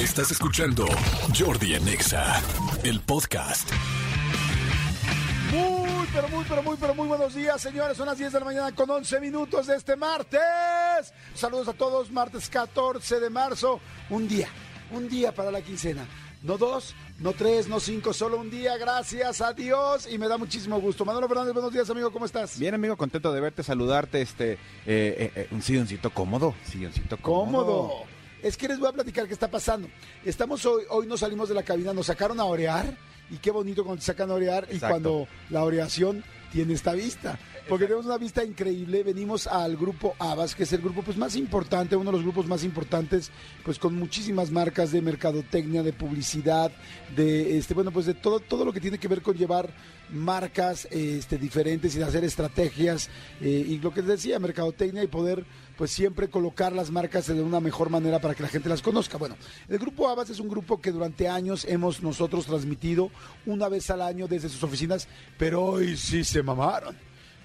Estás escuchando Jordi Anexa, el podcast. Muy, pero muy, pero muy, pero muy buenos días, señores. Son las 10 de la mañana con 11 minutos de este martes. Saludos a todos, martes 14 de marzo. Un día, un día para la quincena. No dos, no tres, no cinco, solo un día. Gracias a Dios y me da muchísimo gusto. Manolo Fernández, buenos días, amigo. ¿Cómo estás? Bien, amigo, contento de verte, saludarte. Este, eh, eh, eh, un silloncito cómodo, silloncito Cómodo. cómodo. Es que les voy a platicar qué está pasando. Estamos hoy, hoy nos salimos de la cabina, nos sacaron a orear y qué bonito cuando te sacan a orear y cuando la oreación tiene esta vista. Porque tenemos una vista increíble. Venimos al grupo Abas, que es el grupo pues, más importante, uno de los grupos más importantes, pues con muchísimas marcas de mercadotecnia, de publicidad, de este, bueno, pues de todo, todo lo que tiene que ver con llevar marcas este, diferentes y de hacer estrategias. eh, y lo que les decía, mercadotecnia y poder pues siempre colocar las marcas de una mejor manera para que la gente las conozca. Bueno, el grupo Abas es un grupo que durante años hemos nosotros transmitido una vez al año desde sus oficinas, pero hoy sí se mamaron.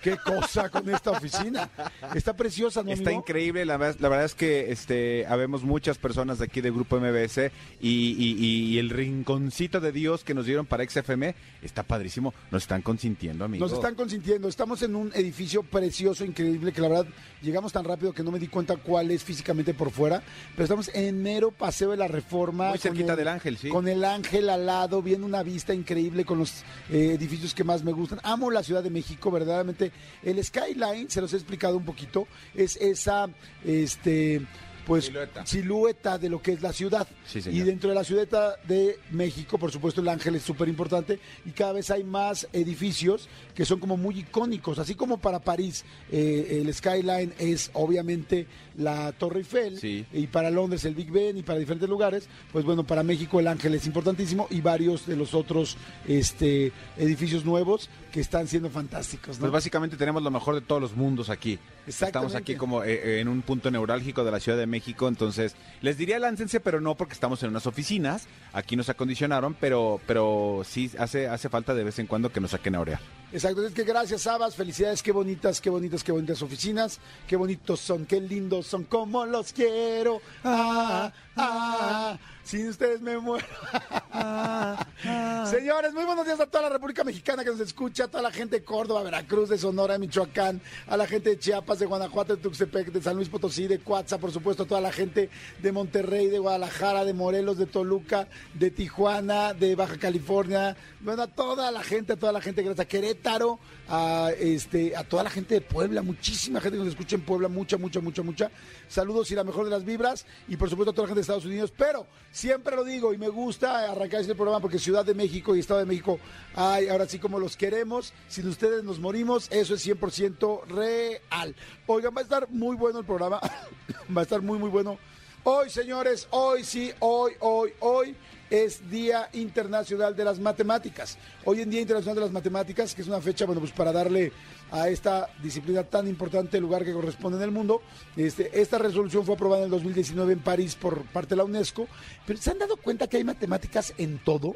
Qué cosa con esta oficina. Está preciosa, ¿no, Está amigo? increíble, la, verdad- la verdad es que este, habemos muchas personas de aquí del grupo MBS y, y- y el rinconcito de Dios que nos dieron para XFM está padrísimo. Nos están consintiendo, amigo. Nos están consintiendo. Estamos en un edificio precioso, increíble, que la verdad llegamos tan rápido que no me di cuenta cuál es físicamente por fuera. Pero estamos en mero paseo de la reforma. Muy cerquita el- del Ángel, sí. Con el ángel al lado, viendo una vista increíble con los eh, edificios que más me gustan. Amo la Ciudad de México, verdaderamente. El skyline, se los he explicado un poquito, es esa, este, pues, Silueta. silueta de lo que es la ciudad. Sí, y dentro de la ciudad de México, por supuesto, el ángel es súper importante y cada vez hay más edificios que son como muy icónicos. Así como para París eh, el skyline es obviamente la Torre Eiffel Sí. y para Londres el Big Ben y para diferentes lugares, pues bueno, para México el ángel es importantísimo y varios de los otros este, edificios nuevos que están siendo fantásticos. ¿no? Pues básicamente tenemos lo mejor de todos los mundos aquí. Estamos aquí como eh, en un punto neurálgico de la Ciudad de México, entonces les diría láncense, pero no porque estamos en unas oficinas, aquí nos acondicionaron, pero pero sí hace hace falta de vez en cuando que nos saquen a orear. Exacto, es que gracias, Sabas, felicidades, qué bonitas, qué bonitas, qué bonitas oficinas, qué bonitos son, qué lindos son, como los quiero. Ah, ah, sin ustedes me muero. Señores, muy buenos días a toda la República Mexicana que nos escucha, a toda la gente de Córdoba, Veracruz, de Sonora, Michoacán, a la gente de Chiapas, de Guanajuato, de Tuxtepec, de San Luis Potosí, de Coatza, por supuesto, a toda la gente de Monterrey, de Guadalajara, de Morelos, de Toluca, de Tijuana, de Baja California, bueno, a toda la gente, a toda la gente, gracias a Querétaro, a este, a toda la gente de Puebla, muchísima gente que nos escucha en Puebla, mucha, mucha, mucha, mucha. Saludos y la mejor de las vibras, y por supuesto a toda la gente de Estados Unidos, pero siempre lo digo y me gusta arrancar este programa porque Ciudad de México y Estado de México, ay, ahora sí como los queremos, sin ustedes nos morimos, eso es 100% real. Oigan, va a estar muy bueno el programa, va a estar muy, muy bueno. Hoy, señores, hoy sí, hoy, hoy, hoy es Día Internacional de las Matemáticas. Hoy en Día Internacional de las Matemáticas, que es una fecha, bueno, pues para darle a esta disciplina tan importante lugar que corresponde en el mundo. Este, esta resolución fue aprobada en el 2019 en París por parte de la UNESCO. Pero ¿se han dado cuenta que hay matemáticas en todo?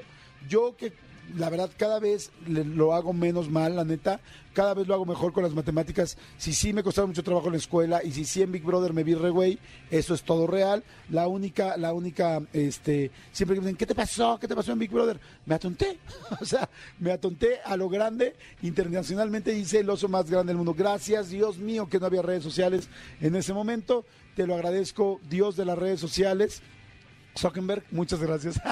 Yo que la verdad cada vez lo hago menos mal, la neta, cada vez lo hago mejor con las matemáticas. Si sí me costaron mucho trabajo en la escuela y si sí en Big Brother me vi re güey, eso es todo real. La única, la única, este, siempre que me dicen, ¿qué te pasó? ¿Qué te pasó en Big Brother? Me atonté, o sea, me atonté a lo grande, internacionalmente hice el oso más grande del mundo. Gracias, Dios mío, que no había redes sociales en ese momento. Te lo agradezco, Dios de las redes sociales. Zuckerberg, muchas gracias.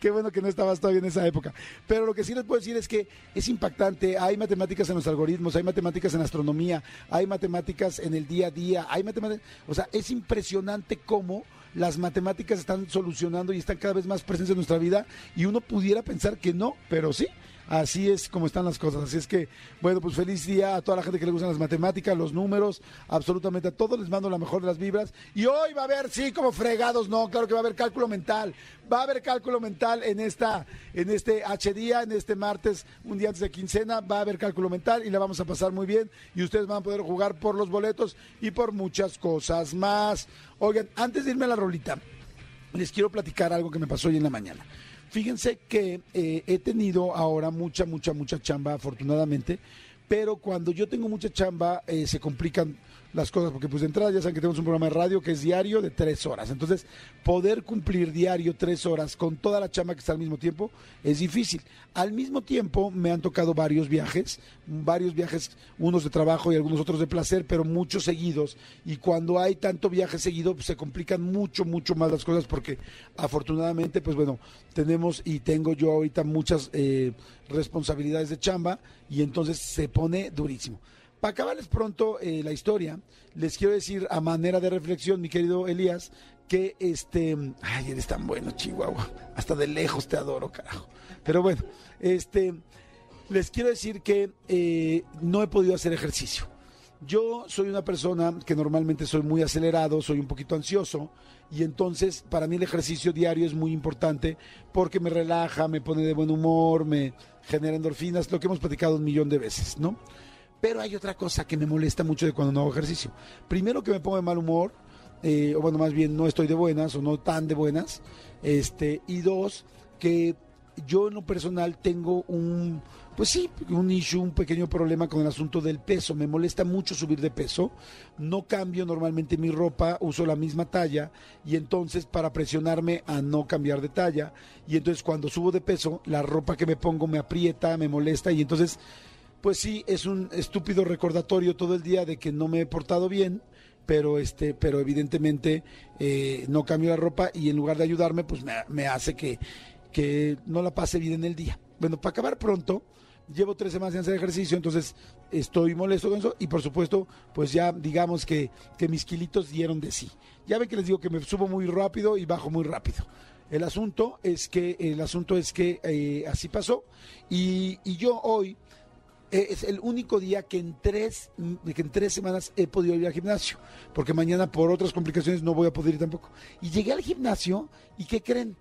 Qué bueno que no estabas todavía en esa época. Pero lo que sí les puedo decir es que es impactante. Hay matemáticas en los algoritmos, hay matemáticas en astronomía, hay matemáticas en el día a día, hay matemáticas. O sea, es impresionante cómo las matemáticas están solucionando y están cada vez más presentes en nuestra vida. Y uno pudiera pensar que no, pero sí. Así es como están las cosas. Así es que, bueno, pues feliz día a toda la gente que le gustan las matemáticas, los números, absolutamente a todos. Les mando la mejor de las vibras. Y hoy va a haber, sí, como fregados, no, claro que va a haber cálculo mental. Va a haber cálculo mental en esta, en este H día, en este martes, un día antes de quincena, va a haber cálculo mental y la vamos a pasar muy bien. Y ustedes van a poder jugar por los boletos y por muchas cosas más. Oigan, antes de irme a la rolita, les quiero platicar algo que me pasó hoy en la mañana. Fíjense que eh, he tenido ahora mucha, mucha, mucha chamba, afortunadamente, pero cuando yo tengo mucha chamba eh, se complican las cosas, porque pues de entrada ya saben que tenemos un programa de radio que es diario de tres horas. Entonces, poder cumplir diario tres horas con toda la chamba que está al mismo tiempo es difícil. Al mismo tiempo, me han tocado varios viajes, varios viajes, unos de trabajo y algunos otros de placer, pero muchos seguidos. Y cuando hay tanto viaje seguido, pues, se complican mucho, mucho más las cosas, porque afortunadamente, pues bueno, tenemos y tengo yo ahorita muchas eh, responsabilidades de chamba y entonces se pone durísimo. Para acabarles pronto eh, la historia, les quiero decir a manera de reflexión, mi querido Elías, que este, ay, eres tan bueno, Chihuahua, hasta de lejos te adoro, carajo. Pero bueno, este, les quiero decir que eh, no he podido hacer ejercicio. Yo soy una persona que normalmente soy muy acelerado, soy un poquito ansioso y entonces para mí el ejercicio diario es muy importante porque me relaja, me pone de buen humor, me genera endorfinas, lo que hemos platicado un millón de veces, ¿no? Pero hay otra cosa que me molesta mucho de cuando no hago ejercicio. Primero que me pongo de mal humor, eh, o bueno, más bien no estoy de buenas o no tan de buenas, este, y dos, que yo en lo personal tengo un, pues sí, un issue, un pequeño problema con el asunto del peso. Me molesta mucho subir de peso. No cambio normalmente mi ropa, uso la misma talla y entonces para presionarme a no cambiar de talla. Y entonces cuando subo de peso, la ropa que me pongo me aprieta, me molesta y entonces, pues sí, es un estúpido recordatorio todo el día de que no me he portado bien. Pero este, pero evidentemente eh, no cambio la ropa y en lugar de ayudarme, pues me, me hace que, que no la pase bien en el día. Bueno, para acabar pronto, llevo tres semanas sin hacer ejercicio, entonces estoy molesto con eso y por supuesto, pues ya digamos que, que mis kilitos dieron de sí. Ya ven que les digo que me subo muy rápido y bajo muy rápido. El asunto es que, el asunto es que eh, así pasó y, y yo hoy es el único día que en tres que en tres semanas he podido ir al gimnasio, porque mañana por otras complicaciones no voy a poder ir tampoco. Y llegué al gimnasio y ¿qué creen?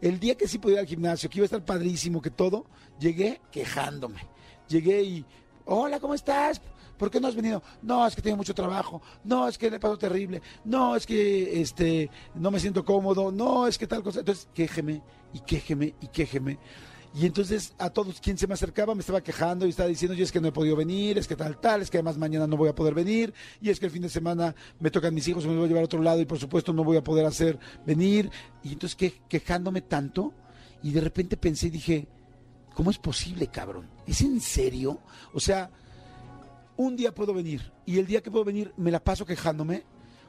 El día que sí podía ir al gimnasio, que iba a estar padrísimo, que todo, llegué quejándome. Llegué y, hola, ¿cómo estás? ¿Por qué no has venido? No, es que tengo mucho trabajo. No, es que le pasó terrible. No, es que este no me siento cómodo. No, es que tal cosa. Entonces, quéjeme y quéjeme y quéjeme. Y entonces a todos quien se me acercaba me estaba quejando y estaba diciendo, yo es que no he podido venir, es que tal, tal, es que además mañana no voy a poder venir, y es que el fin de semana me tocan mis hijos, me voy a llevar a otro lado y por supuesto no voy a poder hacer venir. Y entonces que, quejándome tanto, y de repente pensé y dije, ¿cómo es posible, cabrón? ¿Es en serio? O sea, un día puedo venir y el día que puedo venir me la paso quejándome.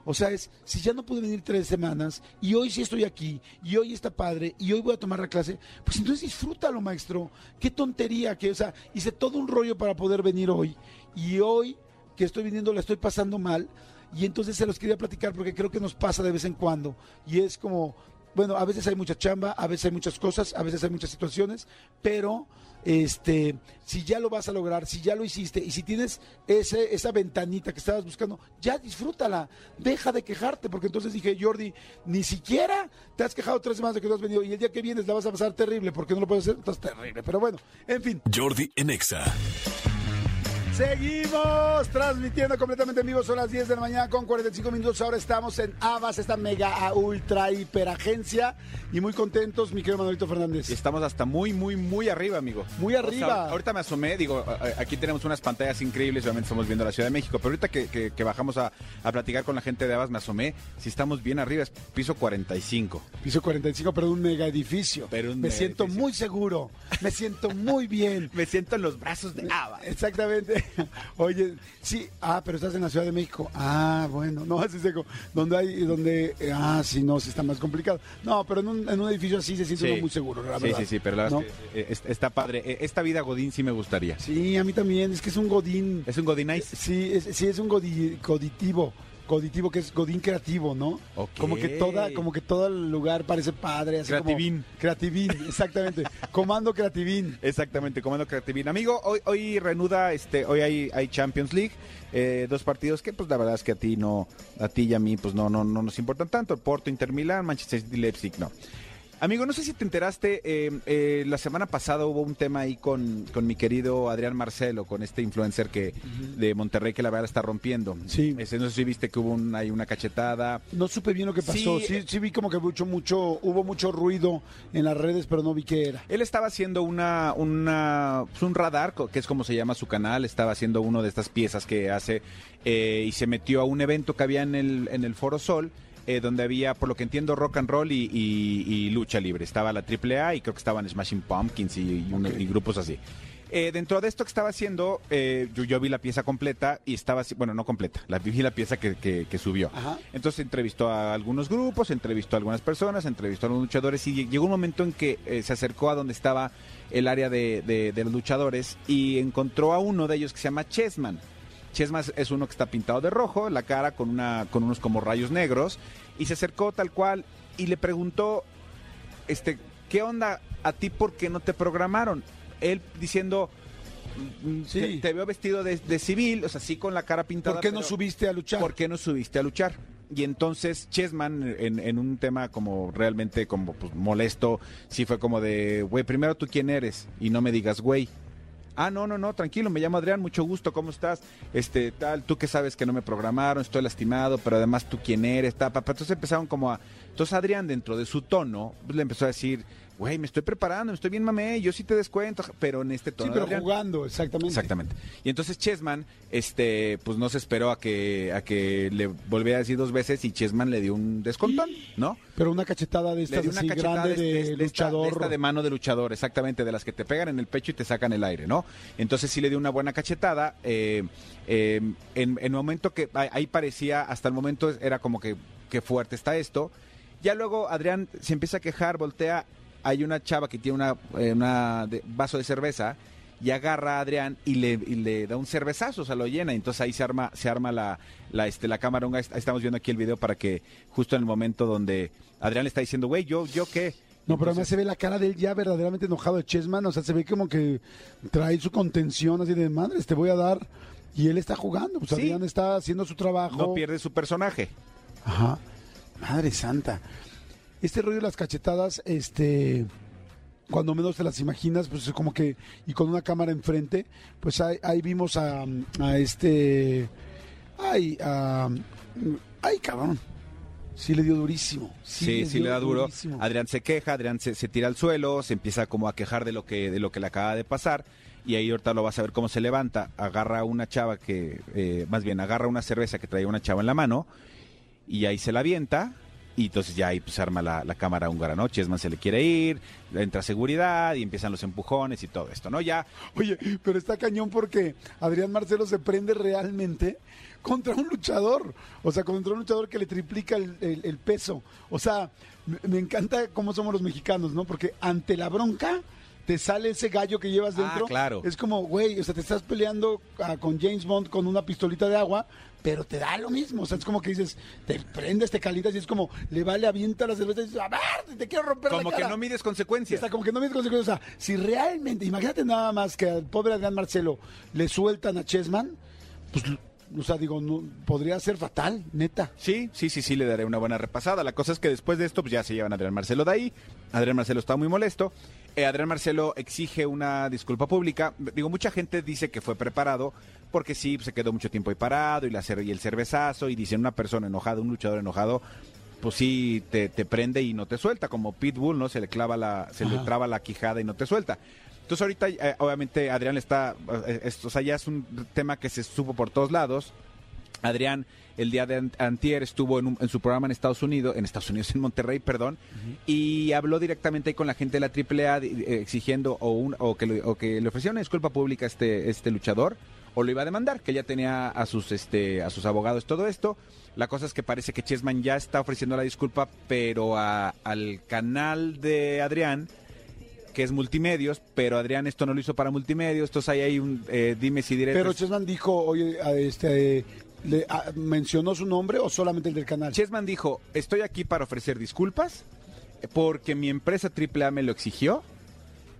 O sea, es, si ya no pude venir tres semanas y hoy sí estoy aquí y hoy está padre y hoy voy a tomar la clase, pues entonces disfrútalo, maestro. Qué tontería que, o sea, hice todo un rollo para poder venir hoy y hoy que estoy viniendo la estoy pasando mal y entonces se los quería platicar porque creo que nos pasa de vez en cuando y es como, bueno, a veces hay mucha chamba, a veces hay muchas cosas, a veces hay muchas situaciones, pero este, si ya lo vas a lograr, si ya lo hiciste y si tienes ese, esa ventanita que estabas buscando, ya disfrútala, deja de quejarte, porque entonces dije, Jordi, ni siquiera te has quejado tres semanas de que no has venido y el día que vienes la vas a pasar terrible, porque no lo puedes hacer, estás terrible, pero bueno, en fin. Jordi Enexa. Seguimos transmitiendo completamente en vivo. Son las 10 de la mañana con 45 minutos. Ahora estamos en Avas, esta mega ultra hiper agencia. Y muy contentos, mi querido Manuelito Fernández. Estamos hasta muy, muy, muy arriba, amigo. Muy arriba. O sea, ahorita me asomé, digo, aquí tenemos unas pantallas increíbles, obviamente estamos viendo la Ciudad de México, pero ahorita que, que, que bajamos a, a, platicar con la gente de Avas, me asomé, si estamos bien arriba, es piso 45. Piso 45, pero un mega edificio. Pero un me mega siento edificio. muy seguro, me siento muy bien. me siento en los brazos de Avas. Exactamente. Oye, sí, ah, pero estás en la Ciudad de México. Ah, bueno, no, así seco. Donde hay, donde, eh, ah, sí, no, sí está más complicado. No, pero en un, en un edificio así se siente Sí. uno muy seguro, la Sí, verdad. sí, sí, pero la verdad ¿No? es que, eh, es- está padre. Eh, Esta vida Godín sí me gustaría. Sí, a mí también, es que es un godín. ¿Es un Godinize? Sí, es, sí, es un godi- goditivo. Goditivo que es godín creativo, ¿no? Como que toda, como que todo el lugar parece padre, así como- Creativín. creativín, exactamente. Comando creativín. Exactamente, Comando Creativín. Amigo, hoy, hoy reanuda, este, hoy hay, hay Champions League, eh, dos partidos que pues la verdad es que a ti no, a ti y a mí pues no, no, no nos importan tanto. Porto, Inter Milán, Manchester City, Leipzig, no. Amigo, no sé si te enteraste, eh, eh, la semana pasada hubo un tema ahí con, con mi querido Adrián Marcelo, con este influencer que de Monterrey que la verdad está rompiendo. Sí. Este, no sé si viste que hubo un- ahí una cachetada. No supe bien lo que pasó. Sí, Sí, eh. sí, vi como que mucho, mucho, hubo mucho ruido en las redes, pero no vi qué era. Él estaba haciendo una, una, pues, un radar, que es como se llama su canal, estaba haciendo uno de estas piezas que hace eh, y se metió a un evento que había en el, en el Foro Sol. Eh, donde había, por lo que entiendo, rock and roll y, y- y lucha libre. Estaba la AAA y creo que estaban Smashing Pumpkins y, y grupos así. Eh, dentro de esto que estaba haciendo, eh, yo, yo vi la pieza completa y estaba, bueno, no completa, la, vi la pieza que, que- que subió. Ajá. Entonces entrevistó a algunos grupos, entrevistó a algunas personas, entrevistó a los luchadores y llegó un momento en que eh, se acercó a donde estaba el área de, de- de los luchadores y encontró a uno de ellos que se llama Chessman. Chessman es- uno que está pintado de rojo, la cara con, una, con unos como rayos negros y se acercó tal cual y le preguntó, este, ¿qué onda a ti por qué no te programaron? Él diciendo... "Mm, Sí. Te, te veo vestido de, de civil, o sea, sí con la cara pintada. ¿Por qué no subiste a luchar? ¿por qué no subiste a luchar? Y entonces Chessman, en, en un tema como realmente como pues, molesto, sí fue como de, güey, primero tú quién eres y no me digas, güey. Ah, no, no, no, tranquilo, me llamo Adrián, mucho gusto, ¿cómo estás? Este, tal, tú que sabes que no me programaron, estoy lastimado, pero además tú quién eres, tal, papá. Entonces empezaron como a... Entonces Adrián, dentro de su tono, pues, le empezó a decir, güey, me estoy preparando, me estoy bien mamé, yo sí te descuento, pero en este tono. Sí, pero Adrián. jugando, exactamente. Exactamente. Y entonces Chessman, este, pues no se esperó a que, a que le volviera a decir dos veces y Chessman le dio un descontón, ¿no? Pero una cachetada de Le estas dio una así cachetada grande de, de, de esta- de luchador. esta de mano de luchador, exactamente, de las que te pegan en el pecho y te sacan el aire, ¿no? Entonces sí le dio una buena cachetada. eh, eh, en, en el momento que ahí- parecía, hasta el momento era como que, que fuerte está esto. Ya luego Adrián se empieza a quejar, voltea, hay una chava que tiene una, eh, una de- vaso de cerveza y agarra a Adrián y le, y le da un cervezazo, o sea, lo llena. y Entonces ahí se arma, se arma la, la, este, la cámara. Estamos viendo aquí el video para que justo en el momento donde Adrián le está diciendo, güey, ¿yo, ¿yo qué? No, pero además se ve la cara de él ya verdaderamente enojado de Chessman. O sea, se ve como que trae su contención así de madres, te voy a dar. Y él está jugando. Pues Sí. Adrián está haciendo su trabajo. no pierde su personaje. Ajá. Madre santa. Este rollo de las cachetadas, este. Cuando menos te las imaginas, pues es como que. Y con una cámara enfrente, pues ahí, ahí vimos a, a este. Ay, a. Ay, cabrón. Sí le dio durísimo. Sí, sí, le da duro. durísimo. Adrián se queja, Adrián se, se tira al suelo, se empieza como a quejar de lo que de lo que le acaba de pasar y ahí ahorita lo vas a ver cómo se levanta, agarra una chava que, eh, más bien agarra una cerveza que traía una chava en la mano y ahí se la avienta y entonces ya ahí pues arma la, la cámara húngara, ¿no? Chessman se le quiere ir, entra seguridad y empiezan los empujones y todo esto, ¿no? Ya Oye, pero está cañón porque Adrián Marcelo se prende realmente contra un luchador. O sea, contra un luchador que le triplica el peso. O sea, me, me encanta cómo somos los mexicanos, ¿no? Porque ante la bronca te sale ese gallo que llevas Ah, dentro. claro. Es como, güey, o sea, te estás peleando ah, con James Bond con una pistolita de agua, pero te da lo mismo. O sea, es como que dices, te prendes, te calientas y es como, le vale, avienta la cerveza y dices, a ver, te quiero romper como la que cara". no mides consecuencias. Está como que no me consecuencias. O sea, si realmente, imagínate nada más que al pobre Adrián Marcelo le sueltan a Chessman, pues, o sea, digo, no, podría ser fatal, neta. Sí, sí, sí, sí, le daré una buena repasada. La cosa es que después de esto, pues ya se llevan a Adrián Marcelo de ahí. Adrián Marcelo está muy molesto. Eh, Adrián Marcelo exige una disculpa pública. Digo, mucha gente dice que fue preparado porque sí, se quedó mucho tiempo ahí parado y, la, y el cervezazo y dicen una persona enojada, un luchador enojado, pues sí te, te prende y no te suelta, como Pitbull, ¿no? Se le clava la, se le traba la quijada y no te suelta. Entonces ahorita, eh, obviamente, Adrián está, eh, esto, o sea, ya es un tema que se supo por todos lados. Adrián el día de an- antier estuvo en, un- en su programa en Estados Unidos, en Estados Unidos, en Monterrey, perdón, y habló directamente con la gente de la AAA eh, exigiendo o, un- o, que, le- o que le ofreciera una disculpa pública a este, este luchador o lo iba a demandar, que ya tenía a sus, este, a sus abogados todo esto. La cosa es que parece que Chessman ya está ofreciendo la disculpa, pero a- al canal de Adrián que es multimedios, pero Adrián esto no lo hizo para multimedios, entonces ahí hay un eh, dime si directo. Pero Chessman dijo, oye, a este, le, a- ¿mencionó su nombre o solamente el del canal? Chessman dijo, estoy aquí para ofrecer disculpas porque mi empresa AAA me lo exigió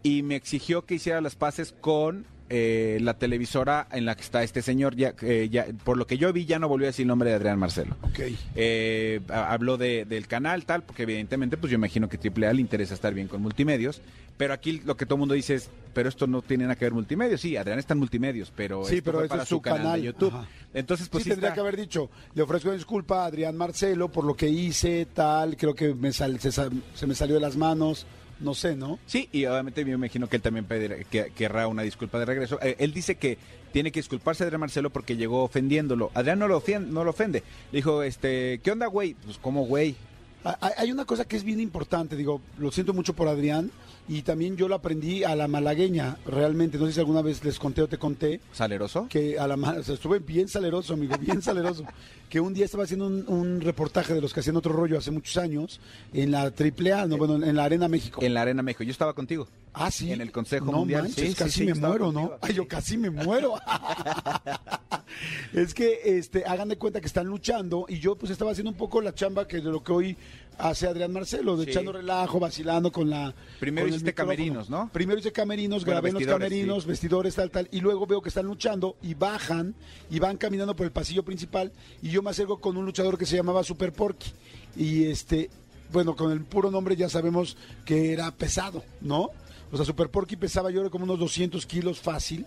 y me exigió que hiciera las paces con eh, la televisora en la que está este señor, ya, eh, ya, por lo que yo vi, ya no volvió a decir el nombre de Adrián Marcelo. Ok. Eh, ha- habló de- del canal, tal, porque evidentemente, pues yo imagino que AAA le interesa estar bien con multimedios. Pero aquí lo que todo el mundo dice es, pero esto no tiene nada que ver multimedios. Sí, Adrián está en multimedios, pero Sí, esto pero para es su canal. de YouTube. Ajá. Entonces, pues sí, sí, tendría está- que haber dicho, le ofrezco disculpa a Adrián Marcelo por lo que hice, tal, creo que me sal- se, se me salió de las manos, no sé, ¿no? Sí, y obviamente yo me imagino que él también pedirá- que, querrá una disculpa de regreso. Eh, él dice que tiene que disculparse a Adrián Marcelo porque llegó ofendiéndolo. Adrián no lo, ofien- no lo ofende. Le dijo, este, ¿qué onda, güey? Pues, ¿cómo, güey? Ha- Hay hay una cosa que es bien importante, digo, lo siento mucho por Adrián y también yo lo aprendí a la malagueña, realmente, no sé si alguna vez les conté o te conté, ¿Saleroso? que a la o sea, estuve bien saleroso, amigo, bien saleroso, que un día estaba haciendo un, un reportaje de los que hacían otro rollo hace muchos años en la AAA, no, bueno, en la Arena México. En la Arena México. Yo estaba contigo. Ah, sí. En el Consejo no Mundial. Manches, Sí, sí, casi sí, me estaba muero, contigo. ¿no? Ay, yo casi me muero. es que, este, hagan de cuenta que están luchando y yo pues estaba haciendo un poco la chamba que de lo que hoy hace Adrián Marcelo, de Sí. echando relajo, vacilando con la. Primero con hiciste camerinos, ¿no? Primero hice camerinos, Bueno, grabé en los camerinos, sí. vestidores, tal, tal, y luego veo que están luchando y bajan y van caminando por el pasillo principal y yo me acerco con un luchador que se llamaba Super Porky y este, bueno, con el puro nombre ya sabemos que era pesado, ¿no? O sea, Super Porky pesaba yo creo como unos 200 kilos fácil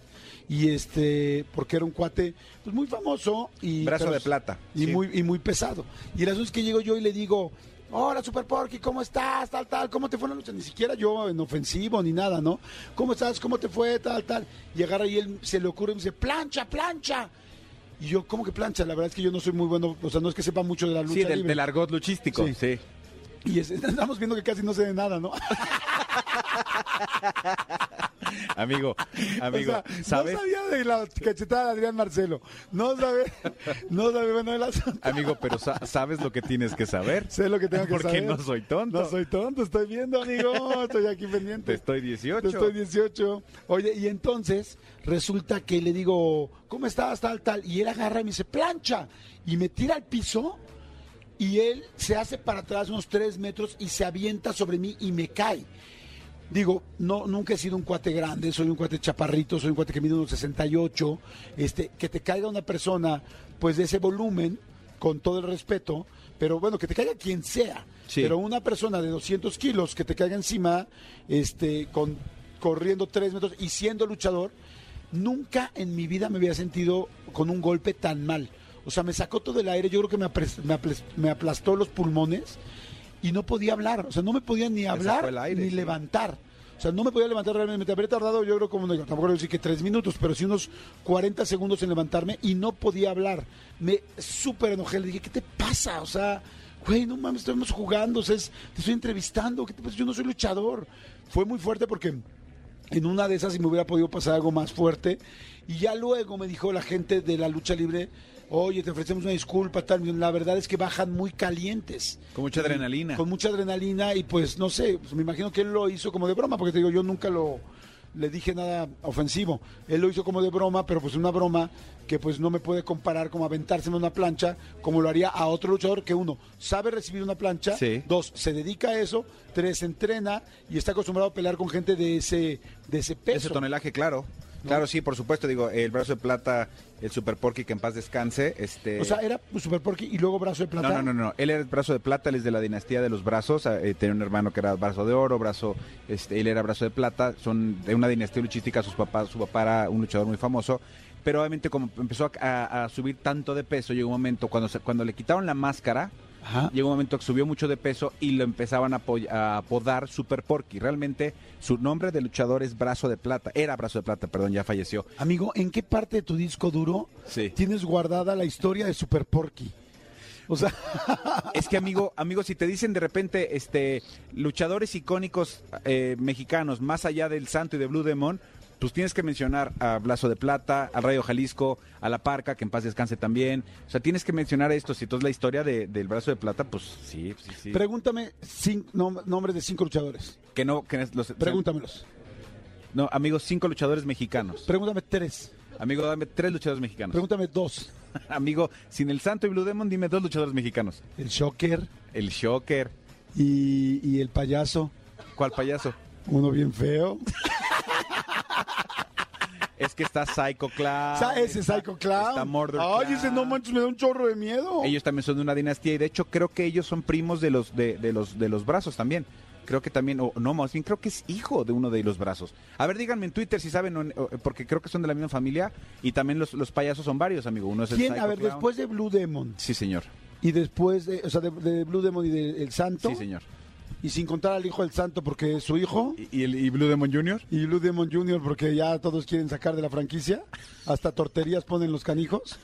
y este, porque era un cuate pues muy famoso y Brazo de plata, y sí. muy y muy pesado. Y el asunto es que llego yo y le digo, hola Super Porky, ¿cómo estás? Tal, tal, ¿cómo te fue la lucha? Ni siquiera yo en ofensivo ni nada, ¿no? ¿Cómo estás? ¿Cómo te fue? Tal, tal. Y agarra y él se le ocurre y me dice, plancha, plancha. Y yo, ¿cómo que plancha? La verdad es que yo no soy muy bueno, o sea, no es que sepa mucho de la lucha Sí, del, libre. del argot luchístico. Sí. Sí. Y es- estamos viendo que casi no sé de nada, ¿no? Amigo, amigo, O sea, ¿sabes? No sabía de la cachetada de Adrián Marcelo. No sabe, no sabe, bueno, el asunto. Amigo, pero sa- ¿sabes lo que tienes que saber? Sé lo que tengo que Porque saber. no soy tonto. No soy tonto, estoy viendo, amigo. Estoy aquí pendiente. Te estoy 18. Te estoy 18. Oye, y entonces resulta que le digo, ¿cómo estás? Tal, tal. Y él agarra y me dice, plancha. Y me tira al piso y él se hace para atrás unos tres metros y se avienta sobre mí y me cae. Digo, no, nunca he sido un cuate grande, soy un cuate chaparrito, soy un cuate que mide unos 68. Este, que te caiga una persona, pues de ese volumen, con todo el respeto, pero bueno, que te caiga quien sea. Sí. Pero una persona de 200 kilos que te caiga encima, este, con, corriendo tres metros y siendo luchador, nunca en mi vida me había sentido con un golpe tan mal. O sea, me sacó todo el aire, yo creo que me, apres- me me aplastó los pulmones y no podía hablar. O sea, no me podía ni hablar aire, ni sí. levantar. O sea, no me podía levantar realmente. Me habría tardado, yo creo, como no, tampoco decir que tres minutos, pero sí unos 40 segundos en levantarme y no podía hablar. Me súper enojé. Le dije, ¿qué te pasa? O sea, güey, no mames, estamos jugando, o sea, es- te estoy entrevistando. ¿Qué te pasa? Yo no soy luchador. Fue muy fuerte porque en una de esas si me hubiera podido pasar algo más fuerte. Y ya luego me dijo la gente de la lucha libre, oye, te ofrecemos una disculpa, tal. La verdad es que bajan muy calientes. Con mucha adrenalina. Con mucha adrenalina y pues no sé, pues, me imagino que él lo hizo como de broma, porque te digo, yo nunca lo le dije nada ofensivo. Él lo hizo como de broma, pero pues una broma que pues no me puede comparar como aventarse en una plancha como lo haría a otro luchador que uno sabe recibir una plancha, Sí. dos se dedica a eso, tres entrena y está acostumbrado a pelear con gente de ese de ese peso. Ese tonelaje, claro. Claro, sí, por supuesto. Digo, el brazo de plata, el Super Porky, que en paz descanse. Este... O sea, era Super Porky y luego brazo de plata. No, no, no, no. Él era el brazo de plata, él es de la dinastía de los brazos. eh, tenía un hermano que era brazo de oro, brazo, este, él era brazo de plata. Son de una dinastía luchística. Sus papás, su papá era un luchador muy famoso. Pero obviamente como empezó a, a- a subir tanto de peso, llegó un momento cuando se- cuando le quitaron la máscara, Ajá. llegó un momento que subió mucho de peso y lo empezaban a, apodar Super Porky. Realmente su nombre de luchador es brazo de plata. Era brazo de plata, perdón, ya falleció. Amigo, ¿en qué parte de tu disco duro Sí. tienes guardada la historia de Super Porky? O sea, Es que amigo, amigo, si te dicen de repente, este, luchadores icónicos eh, mexicanos, más allá del Santo y de Blue Demon, pues tienes que mencionar a Blazo de Plata, al Rayo Jalisco, a La Parca, que en paz descanse también. O sea, tienes que mencionar esto. Si entonces la historia de- del Brazo de Plata, pues sí, sí, sí. pregúntame cinco, nom- nombres de cinco luchadores. que no, que los, Pregúntamelos. No, amigos, cinco luchadores mexicanos. Pregúntame tres. Amigo, dame tres luchadores mexicanos. Pregúntame dos. Amigo, sin el Santo y Blue Demon, dime dos luchadores mexicanos. El Shocker El Shocker. y, y el payaso. ¿Cuál payaso? Uno bien feo. Es que está Psycho Clown. Sa- ese está- Psycho Clown. Está Murder Ay, Clown. ese no manches, me da un chorro de miedo. Ellos también son de una dinastía y de hecho creo que ellos son primos de los de, de los de los brazos también. Creo que también, o no, más bien creo que es hijo de uno de los brazos. A ver, díganme en Twitter si saben, o en- o- porque creo que son de la misma familia y también los, los payasos son varios, amigo. Uno es el ¿Quién? Psycho A ver, Clown. después de Blue Demon Sí, señor. y después de, o sea, de, de Blue Demon y de El Santo, Sí, señor. Y sin contar al hijo del Santo porque es su hijo, ¿Y, y el, y Blue Demon Jr.? y Blue Demon Jr. porque ya todos quieren sacar de la franquicia, hasta torterías ponen los canijos.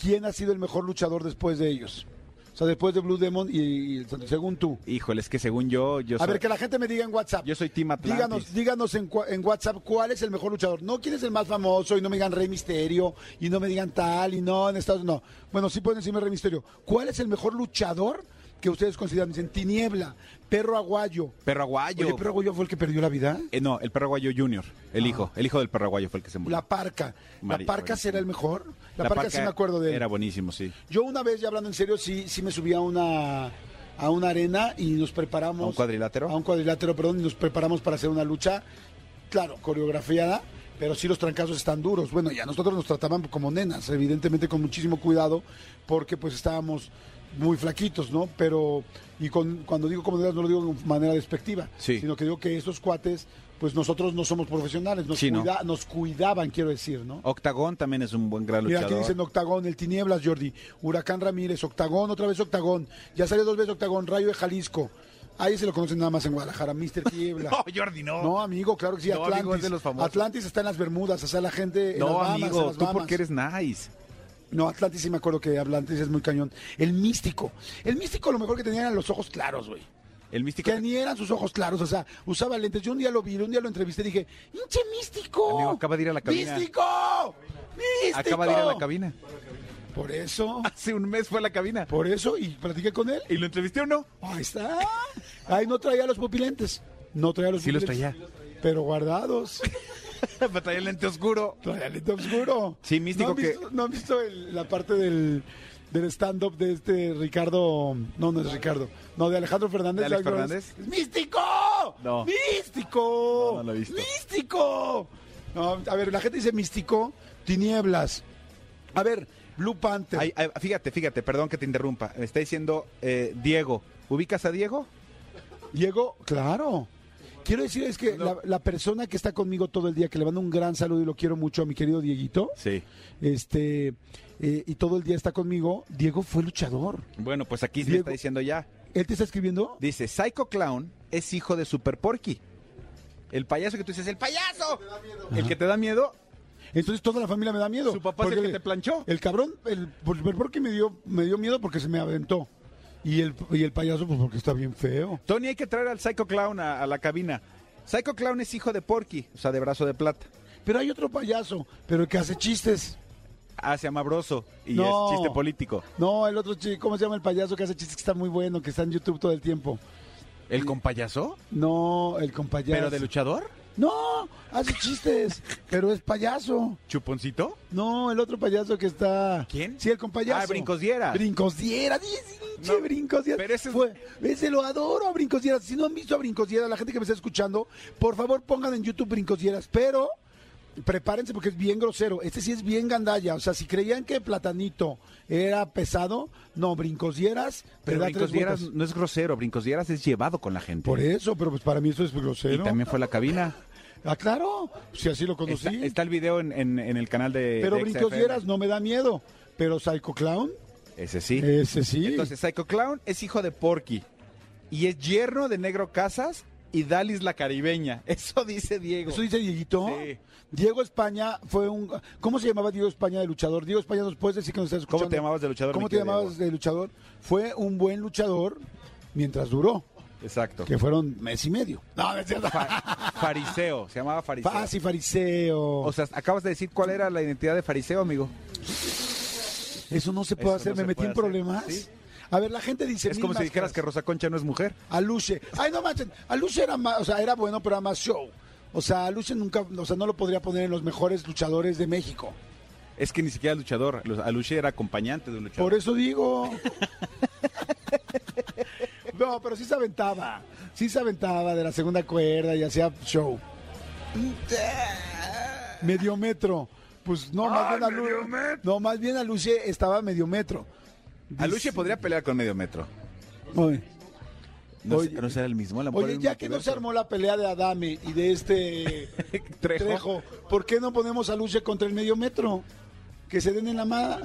¿Quién ha sido el mejor luchador después de ellos? O sea, después de Blue Demon y, y el Santo, según tú. Híjole, es que según yo, yo A soy, ver, que la gente me diga en WhatsApp. yo soy Team Atlantis. Díganos, díganos en, WhatsApp cuál es el mejor luchador. No quién es el más famoso y no me digan Rey Misterio y no me digan tal y no en Estados Unidos. No. Bueno, sí pueden decirme Rey Misterio. ¿Cuál es el mejor luchador que ustedes consideran? Dicen Tiniebla, Perro Aguayo. Perro Aguayo. Oye, Perro Aguayo fue el que perdió la vida. Eh, no, el Perro Aguayo Jr., el hijo. El hijo del Perro Aguayo fue el que se murió. La Parca. ¿La Parca será el mejor? La, Parca, sí me acuerdo de él. Era buenísimo, sí. Yo una vez, ya hablando en serio, sí, sí me subí a una, a una arena y nos preparamos. ¿A un cuadrilátero? A un cuadrilátero, perdón, y nos preparamos para hacer una lucha, claro, coreografiada, pero sí los trancazos están duros. Bueno, ya nosotros nos trataban como nenas, evidentemente con muchísimo cuidado, porque pues estábamos muy flaquitos, ¿no? Pero, y con, cuando digo como nenas no lo digo de manera despectiva, Sí. sino que digo que esos cuates, pues nosotros no somos profesionales, nos, Sí, ¿no? cuida- nos cuidaban, quiero decir, ¿no? Octagón también es un buen gran Mira, luchador. aquí dicen Octagón, el Tinieblas, Jordi. Huracán Ramírez, Octagón, otra vez Octagón. Ya salió dos veces Octagón, Rayo de Jalisco. Ahí se lo conocen nada más en Guadalajara, Mr. Tiebla. No, Jordi, no. No, amigo, claro que sí, No, amigo, Atlantis. es de los famosos. Atlantis está en las Bermudas, o sea, la gente en las No, Bahamas, en amigo, las tú porque eres nice. No, Atlantis sí me acuerdo que Atlantis es muy cañón. El místico. El místico lo mejor que tenía eran los ojos claros, güey. El místico. Que ni eran sus ojos claros, o sea, usaba lentes. Yo un día lo vi, un día lo entrevisté y dije, ¡hinche místico! Amigo, acaba de ir a la cabina. ¡Místico! ¡Místico! Acaba de ir a la cabina. Por eso, Hace un mes fue a la cabina. por eso, y platiqué con él. ¿Y lo entrevisté o no? Ahí está. Ahí no traía los pupilentes. No traía los Sí los pupilentes. Pero guardados. Me traía el lente oscuro. Traía lente oscuro. Sí, místico ¿No han que- visto, ¿no han visto el- la parte del, del stand-up de este Ricardo? No, no es Ricardo. No, de Alejandro Fernández. ¿De. Fernández? ¡Es ¡Místico! No. ¡Místico! No, no lo he visto. ¡Místico! No, a ver, la gente dice místico, tinieblas. A ver, Blue Panther. Ay, ay, fíjate, fíjate, perdón que te interrumpa. Me está diciendo eh, Diego. ¿Ubicas a Diego? Diego, claro. Quiero decir es que la, la persona que está conmigo todo el día, que le mando un gran saludo y lo quiero mucho a mi querido Dieguito, Sí. este, eh, y todo el día está conmigo, Diego fue luchador. Bueno, pues aquí le Diego- está diciendo ya. ¿Él te está escribiendo? Dice, Psycho Clown es hijo de Super Porky. El payaso que tú dices, ¡el payaso! El que te da miedo, Entonces toda la familia me da miedo. Su papá es el que te planchó. El cabrón, el porque me dio, me dio miedo porque se me aventó. Y el, y el payaso, pues porque está bien feo. Tony, hay que traer al Psycho Clown a, a la cabina. Psycho Clown es hijo de Porky, o sea, de brazo de plata. Pero hay otro payaso, pero el que hace chistes. Ah, se llama Broso y No. es chiste político. No, el otro chico, ¿cómo se llama el payaso que hace chistes que está muy bueno, que está en YouTube todo el tiempo? ¿El compayaso? No, el compayaso. ¿Pero de luchador? No, hace chistes, pero es payaso. ¿Chuponcito? No, el otro payaso que está. ¿Quién? Sí, el compayaso. Ah, Brincos Dieras. Brincos Dieras, sí, sí, pinche No, Brincos Dieras. pero ese es- Fue, ese lo adoro a Brincos Dieras. Si no han visto a Brincos Dieras, la gente que me está escuchando, por favor pongan en YouTube Brincos Dieras, pero prepárense porque es bien grosero. Este sí es bien gandalla. O sea, si creían que Platanito era pesado, no, Brincos Dieras, Pero Brincos Dieras no es grosero, Brincos Dieras es llevado con la gente. Por eso, pero pues para mí eso es y grosero. también fue a la cabina. Ah, claro, si así lo conocí. Está, está el video en, en- en el canal de. Pero de Brincos. Dieras no me da miedo. Pero Psycho Clown, Ese sí. ese sí. Entonces, Psycho Clown es hijo de Porky. Y es yerno de Negro Casas y Dalis la caribeña. Eso dice Diego. Eso dice Dieguito. Sí. Diego España fue un... ¿Cómo se llamaba Diego España de luchador? Diego España, ¿nos puedes decir que nos estás escuchando? ¿Cómo te llamabas de luchador, ¿Cómo te llamabas de luchador? Fue un buen luchador mientras duró, Exacto. que fueron mes y medio. No, no es cierto. Fa- fariseo, se llamaba Fariseo. Ah, sí, fariseo. O sea, acabas de decir cuál era la identidad de Fariseo, amigo. Eso no se puede Eso hacer, no me metí en hacer, problemas. ¿sí? A ver, la gente dice... Es mil como si dijeras que. Rosa Concha no es mujer. Aluche. Ay, no manchen. Aluche era más, o sea, era bueno, pero era más show. O sea, Aluche nunca, o sea, no lo podría poner en los mejores luchadores de México. Es que ni siquiera es luchador. Aluche era acompañante de un luchador. Por eso digo. No, pero sí se aventaba. Sí se aventaba de la segunda cuerda y hacía show. medio metro. Pues no, más bien a Lu- No, más bien estaba medio metro. A Luche podría pelear con medio metro. Oye, No, Oye. ¿no será el mismo. Oye, ya que no se armó la pelea de Adame y de este Trejo. Trejo, ¿por qué no ponemos a Luche contra el medio metro? Que se den en la mala.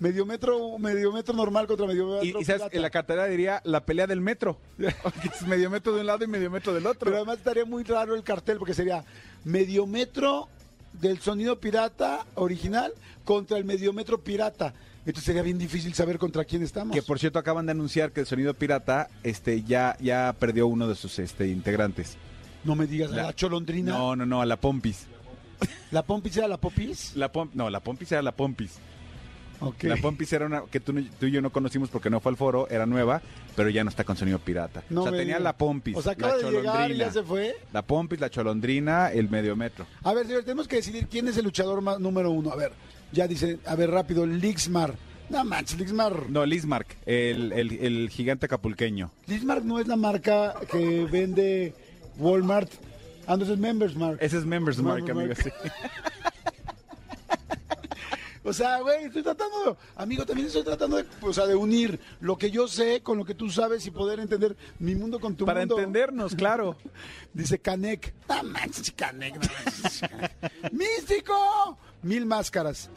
Medio metro, medio metro normal contra medio metro. Y, y sabes, en la cartera diría la pelea del metro. Es medio metro de un lado y medio metro del otro. Pero además estaría muy raro el cartel porque sería medio metro del sonido pirata original contra el medio metro pirata. Entonces sería bien difícil saber contra quién estamos. Que por cierto acaban de anunciar que el sonido pirata este ya ya perdió uno de sus este integrantes. No me digas, La- la, cholondrina. No, no, no, a la Pompis. ¿La Pompis era la Popis? La Pom- no, la Pompis era la Pompis. La Pompis era una que tú, y yo no conocimos porque no fue al foro, era nueva, pero ya no está con sonido pirata. No o sea, tenía la Pompis, O sea, acaba la de llegar y Cholondrina. ya se fue. La Pompis, la Cholondrina, el medio metro. A ver, señor, tenemos que decidir quién es el luchador más, número uno. A ver, ya dice, a ver, rápido, Lixmar. No manches, Lixmar. No, Lismark, el, el, el gigante acapulqueño. Lixmar no es la marca que vende Walmart. Ah, no, ese es Members Mark. Ese es Members Mark, Members amigo. Sí. O sea, güey, estoy tratando, amigo, también estoy tratando de, o sea, de unir lo que yo sé con lo que tú sabes y poder entender mi mundo con tu Para mundo. entendernos, claro. Dice Canek. Manches, Canek. no manches. ¡Místico! Mil máscaras.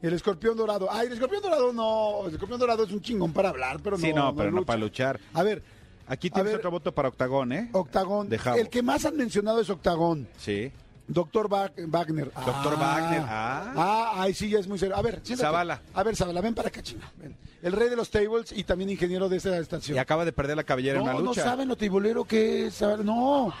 El escorpión dorado. Ay, el escorpión dorado no. El escorpión dorado es un chingón para hablar, pero no. Sí, no, pero no para luchar. A ver, Aquí tienes ver. otro voto para Octagón, ¿eh? Octagón. De. El que más han mencionado es Octagón. Sí. Doctor Ba- Wagner. Doctor Wagner, ah. Ah, ahí sí ya es muy serio. A ver, siéntate. Zavala. A ver, Zavala, ven para acá, chinga. Ven. El rey de los tables y también ingeniero de esta estación. Y acaba de perder la cabellera en no, una no lucha. saben lo tibolero que es. Zavala. No.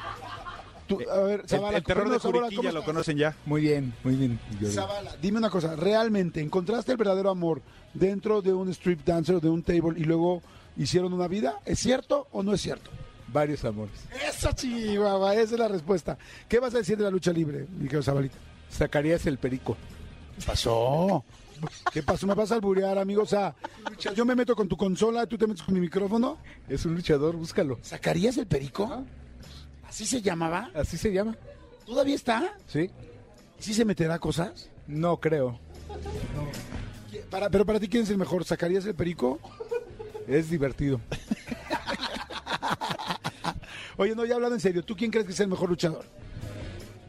Tú, a ver, El, Zavala, el terror de Zavala, Juriquilla ¿cómo lo conocen ya. Muy bien, muy bien. Yo- Zavala, dime una cosa, ¿realmente encontraste el verdadero amor dentro de un strip dancer o de un table y luego hicieron una vida? ¿Es cierto o no es cierto? Varios amores. Esa chihuahua, esa es la respuesta. ¿Qué vas a decir de la lucha libre, mi querido Zabalita? Sacarías el perico. ¿Qué pasó? ¿Qué pasó? ¿Me vas a alburear, amigo? O sea, yo me meto con tu consola, tú te metes con mi micrófono. Es un luchador, búscalo. ¿Sacarías el perico? ¿Así se llamaba? Así se llama. ¿Todavía está? ¿Sí? ¿Sí se meterá cosas? No creo. Para, pero para ti, ¿quién es el mejor? ¿Sacarías el perico? Es divertido. Oye, no, ya hablando en serio, ¿tú quién crees que es el mejor luchador?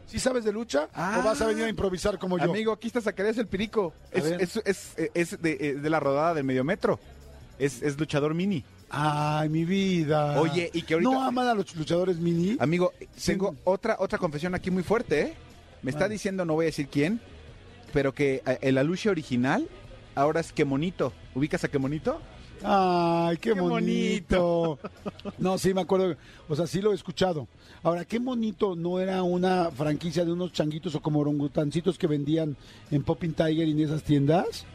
¿Sí sabes de lucha Ah. o vas a venir a improvisar como yo? Amigo, aquí está Zacarías el Perico. A Es, es, es, es de, eh, de la rodada del medio metro. Es, es luchador mini. Ay, mi vida. Oye, y que ahorita- ¿No aman a los luchadores mini? Amigo, Sí. tengo otra, otra confesión aquí muy fuerte, ¿eh? Me está diciendo, no voy a decir quién, pero que eh, el aluche original ahora es que monito. ¿Ubicas a qué monito? Ay, qué, Qué bonito. No, sí, me acuerdo. O sea, sí lo he escuchado. Ahora, qué bonito no era una franquicia de unos changuitos o como orangutancitos que vendían en Popping Tiger y en esas tiendas.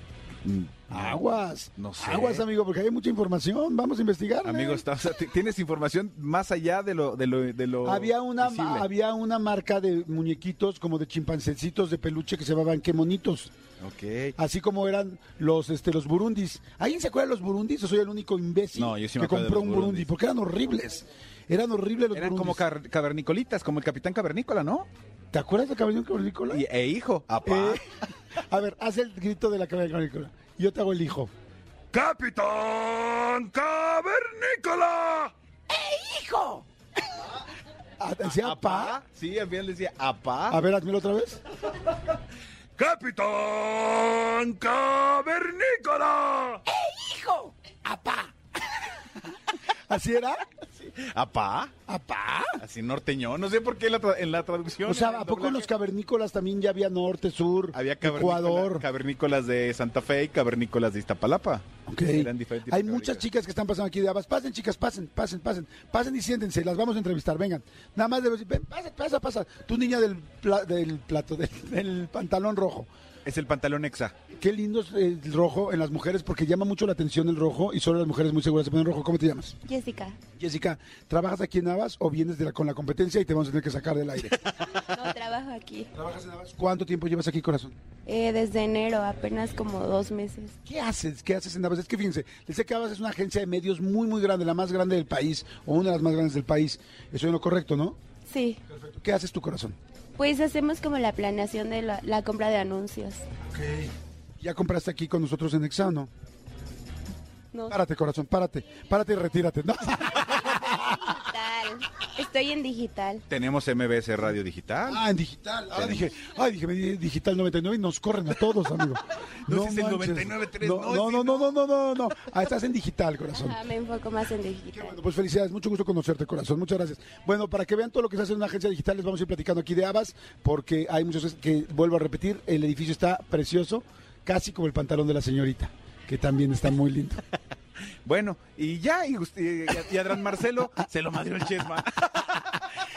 Aguas. no sé. Aguas, amigo, porque hay mucha información. Vamos a investigar. Amigo, está, o sea, t- tienes información más allá de lo, de lo, de lo Había una, visible. había una marca de muñequitos como de chimpancecitos de peluche que se llamaban qué monitos. Ok. Así como eran los este los burundis. ¿Alguien se acuerda de los burundis o soy el único imbécil No, yo sí me que compró un burundi? Porque eran horribles. Eran horribles los Eran burundis. como car- cavernicolitas, como el capitán cavernícola, ¿no? ¿Te acuerdas de Cavernícola? Y, e hijo. Apá. Eh, a ver, haz el grito de la Cavernícola. Yo te hago el hijo. ¡Capitán Cavernícola! ¡Hijo! Ah, ¿Decía ¿Apá? pa? Sí, al final decía apá. A ver, hazmelo otra vez. ¡Capitán Cavernícola! ¡Hijo! ¡Apá! ¿Así era? ¿Apá? ¿Apá? Así norteño. No sé por qué en la, en la traducción. O sea, ¿a poco en los cavernícolas también ya había norte, sur, Había cavernícolas, Ecuador? cavernícolas de Santa Fe y cavernícolas de Iztapalapa. Ok. Eran diferentes Hay de muchas chicas que están pasando aquí de Abas. Pasen, chicas, pasen, pasen, pasen. Pasen y siéntense, las vamos a entrevistar, vengan. Nada más debo decir, pasa, pasa, pasa. Tu niña del, pla- del plato, del, del pantalón rojo. Es el pantalón exa. Qué lindo es el rojo en las mujeres porque llama mucho la atención el rojo y solo las mujeres muy seguras se ponen rojo. ¿Cómo te llamas? Jessica, Jessica, ¿trabajas aquí en Navas o vienes de la- con la competencia y te vamos a tener que sacar del aire? no trabajo aquí. ¿Trabajas en Navas? ¿Cuánto tiempo llevas aquí, corazón? Eh, desde enero, apenas como dos meses. ¿Qué haces? ¿Qué haces en Navas? Es que fíjense, les sé que Navas es una agencia de medios muy, muy grande, la más grande del país o una de las más grandes del país. Eso es lo correcto, ¿no? Sí, Perfecto. ¿Qué haces tu corazón? Pues hacemos como la planeación de la, la compra de anuncios. Ok. ¿Ya compraste aquí con nosotros en Exano? No, Párate, corazón, párate. Párate y retírate. No. Estoy en digital. Tenemos MBS Radio Digital. Ah, en digital. Ah, dije, ay, dije, me di digital 99 y nos corren a todos, amigo. No, es el manches. 99.3, No, no, no, no, no, no, no, no, no. Ah, estás en digital, corazón. Ah, me enfoco más en Qué digital. bueno, pues felicidades, mucho gusto conocerte, corazón, muchas gracias. Bueno, para que vean todo lo que se hace en una agencia digital, les vamos a ir platicando aquí de Abas, porque hay muchas veces que, vuelvo a repetir, el edificio está precioso, casi como el pantalón de la señorita, que también está muy lindo. Bueno, y ya, y, y, Adrián Marcelo se lo madrió el Chesma.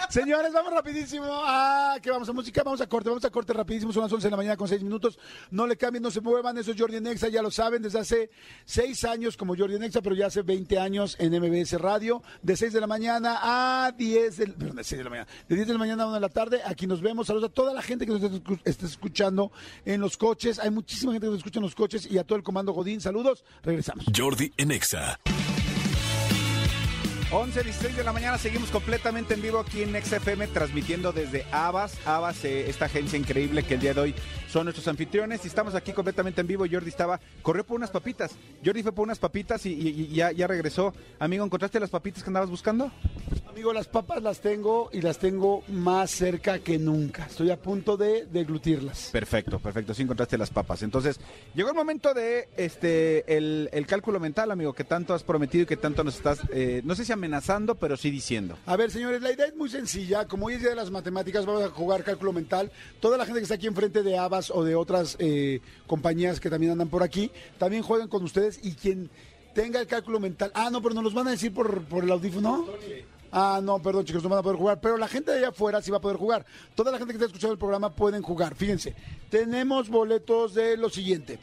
Señores, vamos rapidísimo. Ah, que vamos a música, vamos a corte, vamos a corte rapidísimo. Son las 11 de la mañana con 6 minutos. No le cambien, no se muevan. Eso es Jordi Nexa, ya lo saben, desde hace 6 años como Jordi Nexa, pero ya hace 20 años en MBS Radio. De 6 de la mañana a 10 del, perdón, de 6 de la mañana. De 10 de la mañana a 1 de la tarde. Aquí nos vemos. Saludos a toda la gente que nos esté escuchando en los coches. Hay muchísima gente que nos escucha en los coches y a todo el comando Godín. Saludos. Regresamos. Jordi en Exa. 11, 16 de la mañana, seguimos completamente en vivo aquí en XFM, transmitiendo desde Abas. Abas, eh, esta agencia increíble que el día de hoy son nuestros anfitriones. Y estamos aquí completamente en vivo. Jordi estaba, corrió por unas papitas. Jordi fue por unas papitas y, y- y ya, ya regresó. Amigo, ¿encontraste las papitas que andabas buscando? Amigo, las papas las tengo y las tengo más cerca que nunca. Estoy a punto de deglutirlas. Perfecto, perfecto. Sí encontraste las papas. Entonces, llegó el momento de este el, el cálculo mental, amigo, que tanto has prometido y que tanto nos estás, eh, no sé si amenazando, pero sí diciendo. A ver, señores, la idea es muy sencilla. Como hoy es día de las matemáticas, vamos a jugar cálculo mental. Toda la gente que está aquí enfrente de Abas o de otras eh, compañías que también andan por aquí, también jueguen con ustedes y quien tenga el cálculo mental. Ah, no, pero nos los van a decir por, por el audífono. Ah, no, perdón, chicos, no van a poder jugar. Pero la gente de allá afuera sí va a poder jugar. Toda la gente que está escuchando el programa pueden jugar. Fíjense, tenemos boletos de lo siguiente.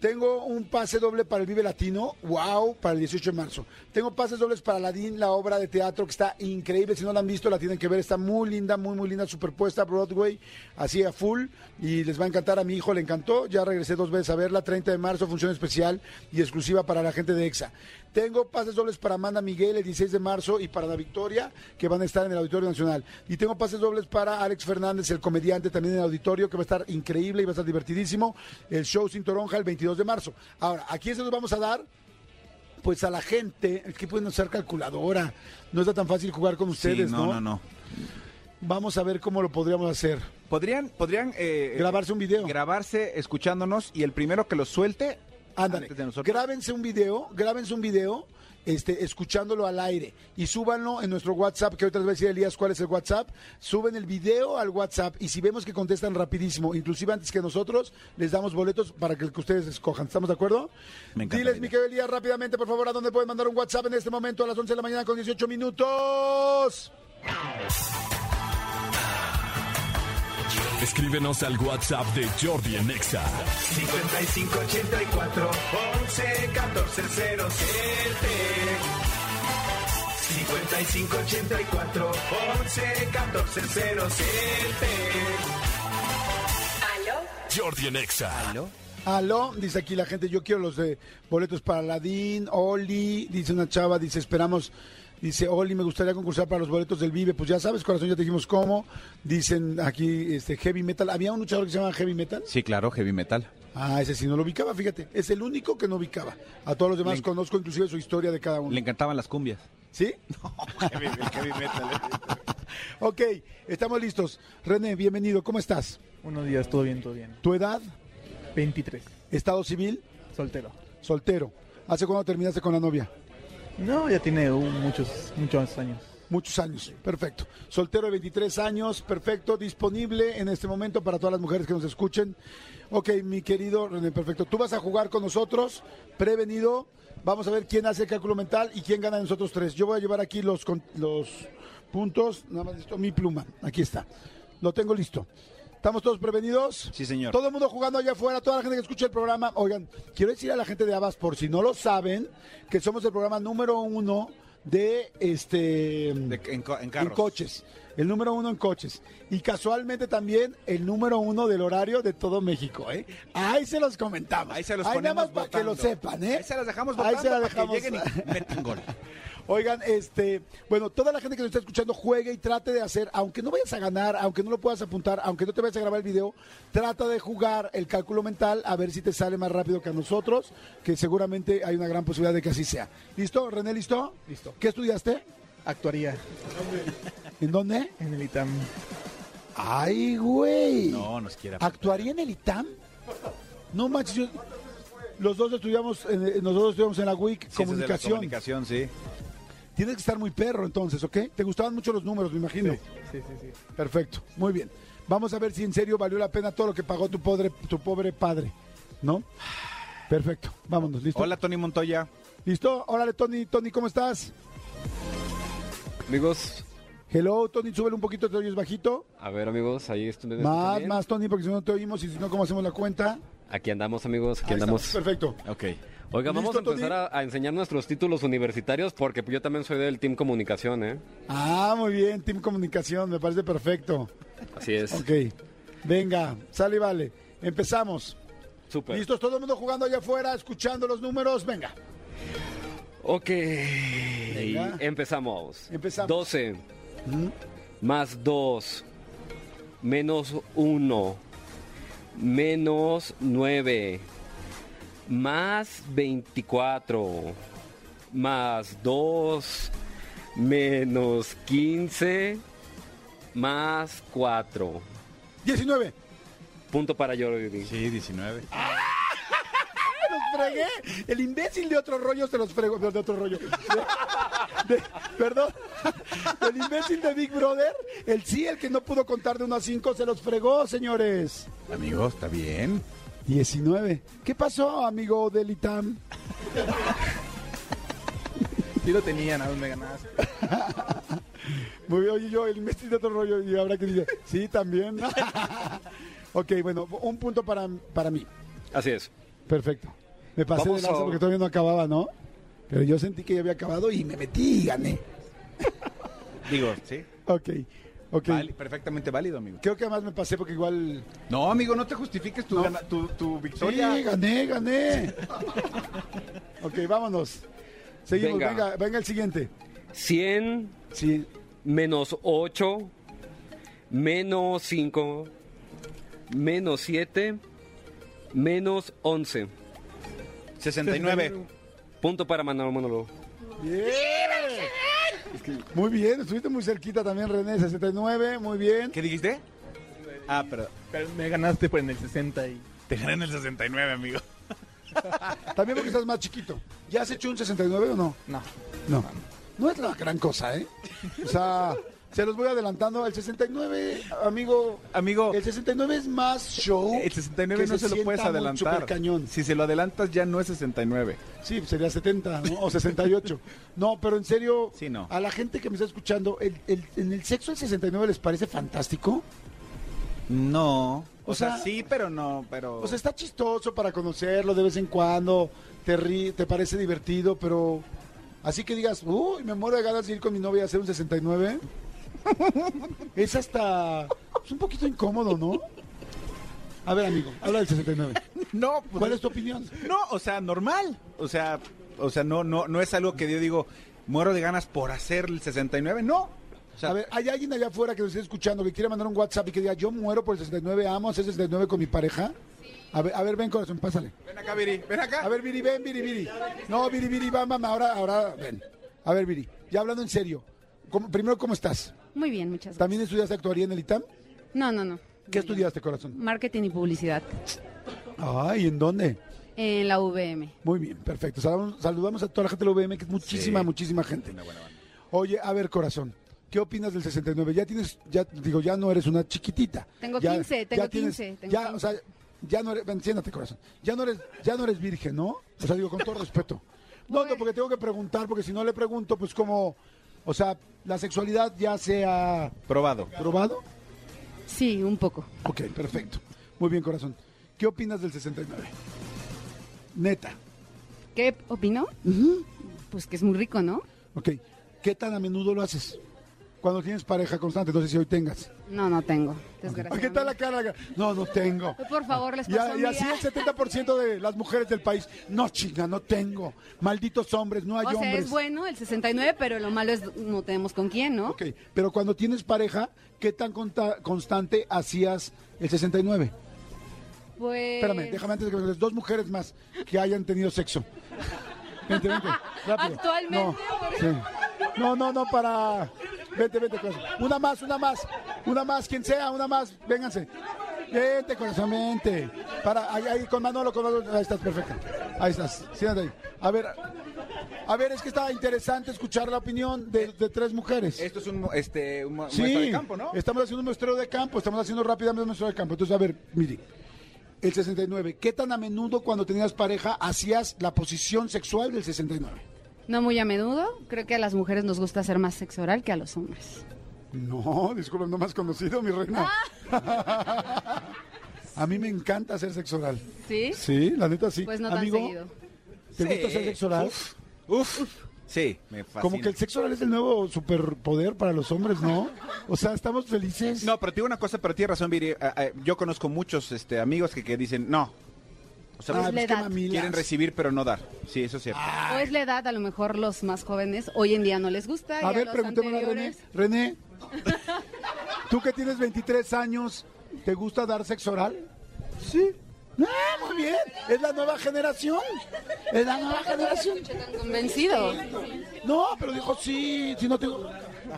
Tengo un pase doble para el Vive Latino, wow, para el 18 de marzo. Tengo pases dobles para Aladdin, la obra de teatro que está increíble. Si no la han visto, la tienen que ver. Está muy linda, muy, muy linda, superpuesta, Broadway, así a full. Y les va a encantar. A mi hijo le encantó. Ya regresé dos veces a verla. 30 de marzo, función especial y exclusiva para la gente de EXA. Tengo pases dobles para Amanda Miguel el 16 de marzo y para la Victoria, que van a estar en el Auditorio Nacional. Y tengo pases dobles para Alex Fernández, el comediante, también en el auditorio, que va a estar increíble y va a estar divertidísimo. El show Sin Toronja el 22 de marzo. Ahora, aquí se los vamos a dar pues a la gente, es que pueden usar calculadora, no está tan fácil jugar con ustedes, sí, ¿no? no, no, no. Vamos a ver cómo lo podríamos hacer. Podrían, podrían eh, Grabarse un video. grabarse escuchándonos y el primero que lo suelte Ándale, grábense un video, grábense un video, este, escuchándolo al aire y súbanlo en nuestro WhatsApp, que ahorita les voy a decir Elías cuál es el WhatsApp. Suben el video al WhatsApp y si vemos que contestan rapidísimo, inclusive antes que nosotros, les damos boletos para que, ustedes escojan. ¿Estamos de acuerdo? Me encanta Diles, la mi idea. querido Elías, rápidamente, por favor, a dónde pueden mandar un WhatsApp en este momento a las 11 de la mañana con 18 minutos. Escríbenos al WhatsApp de Jordi en Exa. 5584 11 14 07 5584 11 14 07 Jordi en Exa. Aló, dice aquí la gente, yo quiero los de boletos para Ladín, Oli, dice una chava, dice esperamos, dice Oli, me gustaría concursar para los boletos del Vive, pues ya sabes, corazón, ya te dijimos cómo, dicen aquí este Heavy Metal, había un luchador que se llama Heavy Metal, Sí, claro, heavy metal. ah, ese sí no lo ubicaba, fíjate, es el único que no ubicaba, a todos los demás Le- conozco inclusive su historia de cada uno, Le encantaban las cumbias. ¿sí? heavy, heavy metal. ok, estamos listos, René, bienvenido, ¿cómo estás? Buenos días, todo bien, todo bien. ¿Tu edad? 23, ¿Estado civil? soltero. Soltero. ¿Hace cuándo terminaste con la novia? No, ya tiene muchos, muchos años. Muchos años, perfecto. Soltero de 23 años, perfecto, disponible en este momento para todas las mujeres que nos escuchen. Ok, mi querido René, perfecto. Tú vas a jugar con nosotros, prevenido. Vamos a ver quién hace el cálculo mental y quién gana de nosotros tres. Yo voy a llevar aquí los, los puntos, nada más listo, mi pluma. Aquí está. Lo tengo listo. ¿Estamos todos prevenidos? Sí, señor. Todo el mundo jugando allá afuera, toda la gente que escucha el programa. Oigan, quiero decir a la gente de Abas, por si no lo saben, que somos el programa número uno de este De- en, coches. El número uno en coches. Y casualmente también el número uno del horario de todo México, ¿eh? Ahí se los comentamos. Ahí se los nada ponemos más para que lo sepan, ¿eh? Ahí se las dejamos Ahí votando se la para que dejamos. lleguen y metan gol. Oigan, este, bueno, toda la gente que nos está escuchando juegue y trate de hacer, aunque no vayas a ganar, aunque no lo puedas apuntar, aunque no te vayas a grabar el video, trata de jugar el cálculo mental a ver si te sale más rápido que a nosotros, que seguramente hay una gran posibilidad de que así sea. ¿Listo? René, ¿listo? Listo. ¿Qué estudiaste? Actuaría ¿En dónde? en el ITAM. Ay, güey. No, nos quiera. ¿Actuaría en el ITAM? No manches, yo- los dos estudiamos, en- nosotros estudiamos en la WIC, Ciencias de la comunicación. comunicación, sí. Tienes que estar muy perro entonces, ¿ok? Te gustaban mucho los números, me imagino. Sí, sí, sí. Perfecto, muy bien. Vamos a ver si en serio valió la pena todo lo que pagó tu pobre, tu pobre padre, ¿no? Perfecto, vámonos, ¿listo? Hola, Tony Montoya. ¿Listo? Órale, Tony, Tony, ¿cómo estás? Amigos, Hello, Tony, súbele un poquito, te oyes bajito. a ver amigos, ahí estoy. ¿me Más, bien? más, Tony, porque si no te oímos y si no, ¿cómo hacemos la cuenta? Aquí andamos amigos, aquí Ahí andamos. estamos, Perfecto. Ok. Oiga, vamos a ¿Listo, empezar a, a enseñar nuestros títulos universitarios porque yo también soy del Team Comunicación, ¿eh? Ah, muy bien, Team Comunicación, me parece perfecto. Así es. Ok, venga, sale y vale. Empezamos. Súper. ¿Listos? Todo el mundo jugando allá afuera, escuchando los números. Venga. Ok. Venga. Empezamos. Empezamos. 12 más 2 menos 1 menos 9 más 24 más 2 menos 15 más 4. 19. Punto para Jordi. Sí, 19. los fregué. El imbécil de otro rollo se los fregó. De otro rollo. De- de- perdón. El imbécil de Big Brother. El sí, el que no pudo contar de 1 a 5, se los fregó, señores. Amigo, está bien. 19. ¿Qué pasó, amigo del ITAM? Sí lo tenían, a dónde ganaste. Muy bien, oye, yo, el imbécil de otro rollo. Y habrá que dice, sí, también. ok, bueno, un punto para, para mí. Así es. Perfecto. Me pasé Vamos de lanza a- porque todavía no acababa, ¿no? Pero yo sentí que ya había acabado y me metí y gané. Digo, sí. Ok, ok. Vali- perfectamente válido, amigo. Creo que además me pasé porque igual... No, amigo, no te justifiques tu, No. gana- tu, tu Sí, victoria. gané, gané. ok, vámonos. Seguimos, venga. Venga. venga, el siguiente. 100 Sí, menos 8, menos 5, menos 7, menos 11. 69. Punto para Manuel Muy bien, estuviste muy cerquita también, René. 69, muy bien. ¿Qué dijiste? Ah, pero Pero me ganaste por en el 60 y... te gané en el 69, amigo. También porque estás más chiquito. ¿Ya has hecho un 69 o no? No. No. No es la gran cosa, ¿eh? O sea, se los voy adelantando. El 69, amigo. Amigo, El 69 es más show. el 69 que no se, lo sienta puedes adelantar. supercañón. Si se lo adelantas ya no es 69. Sí, sería 70 ¿no? o 68. No, pero en serio, Sí, no. a la gente que me está escuchando, el, el- ¿en el sexo el 69 les parece fantástico? No. O, O sea, sea- sí, pero no, pero... O sea, está chistoso para conocerlo de vez en cuando, te, rí- te parece divertido, pero así que digas, uy, me muero de ganas de ir con mi novia a hacer un 69. Es hasta es un poquito incómodo, ¿no? A ver, amigo, habla del 69. no, pues, ¿Cuál es tu opinión? No, o sea, normal. O sea, o sea, no, no, no es algo que yo digo, muero de ganas por hacer el 69, no. O sea, a ver, ¿hay alguien allá afuera que nos esté escuchando que quiera mandar un WhatsApp y que diga, yo muero por el 69, amo hacer 69 con mi pareja? A ver, a ver, ven corazón, pásale. ven acá, Viri, ven acá. A ver, Viri, ven, Viri, Viri. No, Viri, Viri, va, mamá, ahora, ahora, ven. A ver, Viri, ya hablando en serio. ¿cómo- primero, ¿cómo estás? Muy bien, muchas gracias. ¿También estudiaste actuaría en el ITAM? No, no, no. ¿Qué estudiaste, corazón? Marketing y publicidad Ay, ¿en dónde? en la UVM. Muy bien, perfecto. Saludamos, a toda la gente de la UVM, que es muchísima, Sí. muchísima gente. Oye, a ver, corazón, ¿qué opinas del 69? Ya tienes, ya digo, ya no eres una chiquitita. Tengo Ya- 15, ya tengo tienes- 15, tengo ya, 15. o sea, ya no eres, ven, siéntate, corazón. Ya no eres, ya no eres virgen, ¿no? O sea, digo, con todo respeto. No, no, porque tengo que preguntar, porque si no le pregunto, pues como, o sea, la sexualidad ya se ha Probado. probado. Sí, un poco. Ok, perfecto. Muy bien, corazón. ¿Qué opinas del 69? Neta. ¿Qué opino? Pues que es muy rico, ¿no? Ok. ¿Qué tan a menudo lo haces? Cuando tienes pareja constante, no sé si hoy tengas. No, no tengo, desgraciadamente. ¿Qué tal la cara? No, no tengo. Por favor, les Y, paso un y así el 70% de las mujeres del país, no chinga, no tengo. Malditos hombres, no hay O sea, hombres. es bueno el 69, pero lo malo es no tenemos con quién, ¿no? Ok, pero cuando tienes pareja, ¿qué tan constante hacías el 69? Pues... Espérame, déjame antes de que me dos mujeres más que hayan tenido sexo. Vente, vente, rápido. Actualmente, No, sí. no, no, no, para... Vente, vente, corazón. Una más, una más, una más, quien sea, una más, vénganse. Vente, corazón, vente. Para, ahí, ahí, con Manolo, con Manolo, ahí estás, perfecto. Ahí estás, siéntate ahí. A ver, a ver, es que está interesante escuchar la opinión de, de tres mujeres. Esto es un, este, un Sí, de campo, ¿no? estamos haciendo un muestreo de campo, estamos haciendo rápidamente un muestreo de campo. Entonces, a ver, mire, el 69, ¿qué tan a menudo cuando tenías pareja hacías la posición sexual del 69? No muy a menudo. Creo que a las mujeres nos gusta hacer más sexo oral que a los hombres. No, disculpa, no más conocido, mi reina. a mí me encanta hacer sexo oral. ¿Sí? Sí, la neta sí. Pues no tan Amigo, seguido. ¿te gusta hacer sexo oral? Uf, uf. Sí, me fascina. Como que el sexo oral es el nuevo superpoder para los hombres, ¿no? O sea, estamos felices. No, pero te digo una cosa, pero tienes razón, Viri. Eh, eh, yo conozco muchos este, amigos que, que dicen, no. O sea, Ah, la pues qué edad. quieren recibir, pero no dar. Sí, eso es cierto. O es la edad, a lo mejor los más jóvenes hoy en día no les gusta. y A ver, los preguntémosle a René. anteriores- René, tú que tienes 23 años, ¿te gusta dar sexo oral? Sí. Ah, muy bien. Es la nueva generación. Es la nueva generación. Tan convencido. No, pero dijo sí, si no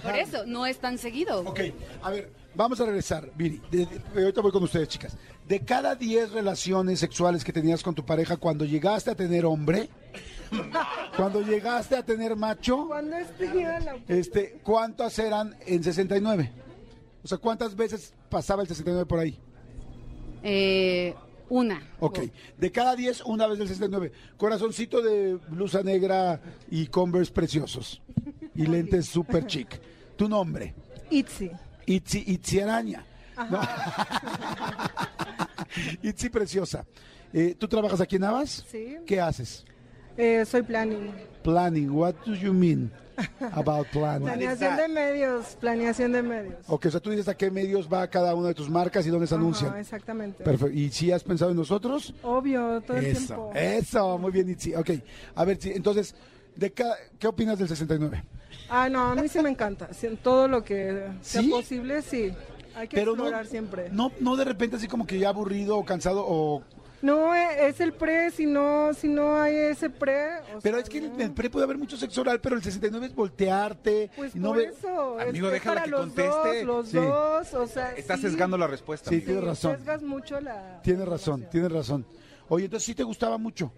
Por eso, no es tan seguido. Ok, a ver, vamos a regresar, Viri. De- de- ahorita voy con ustedes, chicas. De cada 10 relaciones sexuales que tenías con tu pareja, cuando llegaste a tener hombre, cuando llegaste a tener macho, Cuando tenía la... este, ¿cuántas eran en 69? O sea, ¿cuántas veces pasaba el 69 por ahí? Eh, una. Ok, de cada 10, una vez del 69. Corazoncito de blusa negra y Converse preciosos. Y lentes super chic. Tu nombre, Itzy. Itzi, Itzi Araña. No. Itzi preciosa. Eh, ¿Tú trabajas aquí en Navas? Sí. ¿Qué haces? Eh, soy planning. Planning. What do you mean about planning? Planeación de medios. Planeación de medios. Ok, o sea, tú dices a qué medios va cada una de tus marcas y dónde se anuncian. Ajá, exactamente. Perfecto. ¿Y si has pensado en nosotros? Obvio, todo el Eso, tiempo. eso, muy bien, Itzi. Ok, a ver, sí, entonces, de ca- ¿qué opinas del 69? Ah, no, a mí sí me encanta. Sí, Todo lo que sea ¿Sí? posible, sí. Hay que Pero no, explorar siempre. no, no de repente así como que ya aburrido o cansado o... No, eh, es el pre, si no, si no hay ese pre. o Pero sea, es que en no. el pre puede haber mucho sexo oral, pero el 69 es voltearte. Pues no por ve- eso. es- Amigo, es déjala para que los conteste. Dos, los Sí. dos, o sea. Está sí, sesgando la respuesta. Sí, sí, tienes razón. Sesgas mucho la. Tienes razón, tienes razón. Oye, entonces sí te gustaba mucho.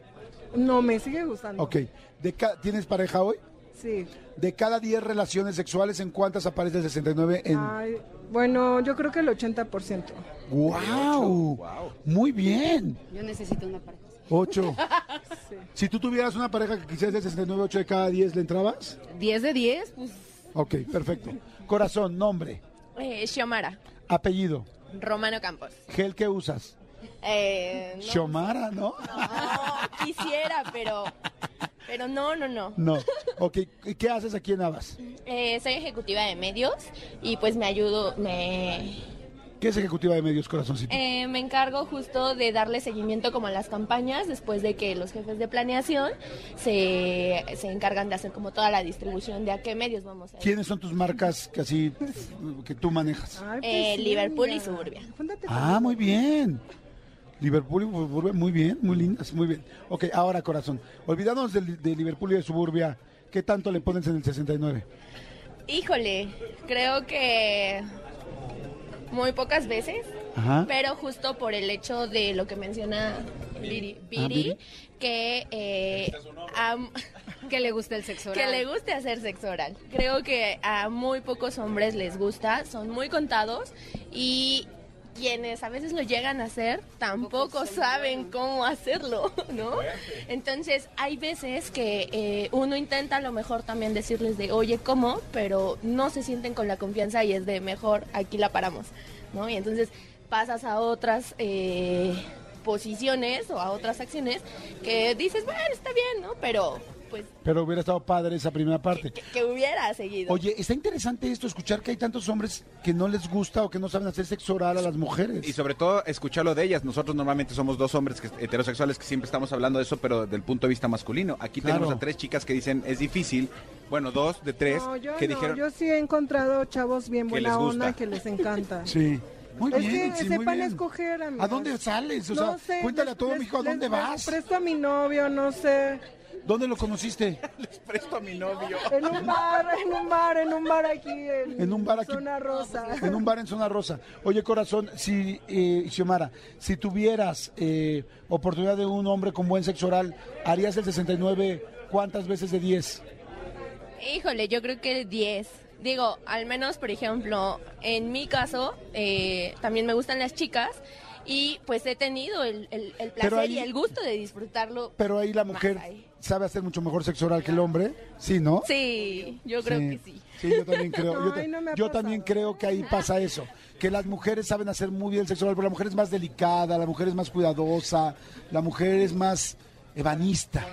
No, me sigue gustando. Ok, de ca- ¿tienes pareja hoy? Sí. De cada 10 relaciones sexuales, ¿en cuántas aparece el 69 en...? Ay, bueno, yo creo que el 80%. ¡Wow! Muy bien. Yo necesito una pareja. 8. Sí. Si tú tuvieras una pareja que quisieras del 69, 8 de cada 10, ¿le entrabas? 10 de 10, pues Ok, perfecto. Corazón, nombre, Eh, Xiomara, apellido, Romano Campos. gel que usas. Eh, no, Xiomara, ¿no? no, quisiera, pero, pero no, no, no. No. Ok, ¿y qué haces aquí en Navas? Eh, soy ejecutiva de medios y pues me ayudo, me, ¿Qué es ejecutiva de medios, corazoncito? eh, me encargo justo de darle seguimiento como a las campañas después de que los jefes de planeación se, se encargan de hacer como toda la distribución de a qué medios vamos a ir. ¿Quiénes son tus marcas que así que tú manejas? Ay, pues Eh, sí, Liverpool y. Suburbia. Ah, muy bien. Liverpool y Suburbia, muy bien, muy lindas, muy bien. Ok, ahora corazón, olvidándonos de, de Liverpool y de Suburbia, ¿qué tanto le pones en el 69? Híjole, creo que muy pocas veces, Ajá. pero justo por el hecho de lo que menciona Viri, Ah, que eh, am- que le gusta el sexo oral. que le guste hacer sexo oral. Creo que a muy pocos hombres les gusta, son muy contados y quienes a veces lo llegan a hacer tampoco saben cómo hacerlo, ¿no? Entonces hay veces que eh, uno intenta a lo mejor también decirles de, oye, ¿cómo? Pero no se sienten con la confianza y es de, mejor aquí la paramos, ¿no? Y entonces pasas a otras... eh, posiciones o a otras acciones que dices, bueno, está bien, ¿no? Pero pues Pero hubiera estado padre esa primera parte. que, que hubiera seguido. Oye, está interesante esto, escuchar que hay tantos hombres que no les gusta o que no saben hacer sexo oral a las mujeres. Y sobre todo escucharlo de ellas. Nosotros normalmente somos dos hombres que, heterosexuales que siempre estamos hablando de eso, pero del punto de vista masculino. Aquí Claro. tenemos a tres chicas que dicen es difícil. Bueno, dos de tres No, yo que no, dijeron. yo sí he encontrado chavos bien buena onda que les encanta. Sí. Muy es bien, que sí, muy sepan bien. escoger, amigos. ¿A dónde sales? O No sea, sé, cuéntale les- a todo les- México a dónde les- vas. presto a mi novio, no sé. ¿Dónde lo conociste? Les presto a mi novio. En un bar, en un bar, en un bar aquí en, En un bar aquí. Zona Rosa. En un bar en Zona Rosa. Oye, corazón, si, eh, Xiomara, si tuvieras eh, oportunidad de un hombre con buen sexo oral, ¿harías el 69 cuántas veces de 10? Híjole, yo creo que 10. Digo, al menos, por ejemplo, en mi caso, eh, también me gustan las chicas y pues he tenido el, el- el placer ahí- y el gusto de disfrutarlo. Pero ahí la mujer ahí. Sabe hacer mucho mejor sexo oral que el hombre, ¿sí, no? Sí, yo creo que sí. Sí, yo también creo. No, yo no también creo que ahí pasa eso. Que las mujeres saben hacer muy bien el sexo oral, pero la mujer es más delicada, la mujer es más cuidadosa, la mujer es más ebanista,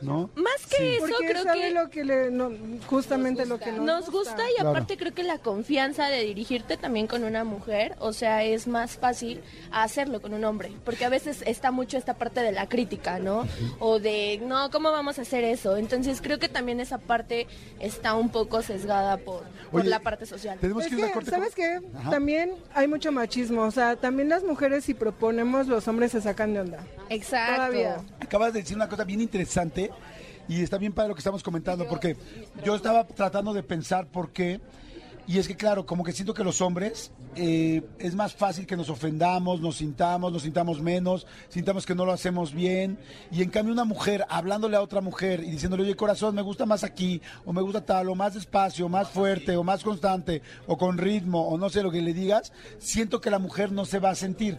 ¿no? Más que eso, Porque creo sabe que lo que le, no, justamente lo que nos, nos gusta y Claro. aparte creo que la confianza de dirigirte también con una mujer, o sea, es más fácil hacerlo con un hombre, porque a veces está mucho esta parte de la crítica, ¿no? O de, no, ¿cómo vamos a hacer eso? Entonces creo que también esa parte está un poco sesgada por, por Oye, la parte social. Tenemos Es que ir a una que, corte. ¿sabes qué? Ajá. También hay mucho machismo. O sea, también las mujeres, si proponemos, los hombres se sacan de onda. Exacto. Todavía. Acabas de decir una cosa bien interesante y está bien para lo que estamos comentando, porque yo estaba tratando de pensar por qué. Y es que, claro, como que siento que los hombres eh, es más fácil que nos ofendamos, nos sintamos, nos sintamos menos, sintamos que no lo hacemos bien. Y en cambio, una mujer hablándole a otra mujer y diciéndole, oye, corazón, me gusta más aquí, o me gusta tal, o más despacio, más fuerte, o más constante, o con ritmo, o no sé lo que le digas, siento que la mujer no se va a sentir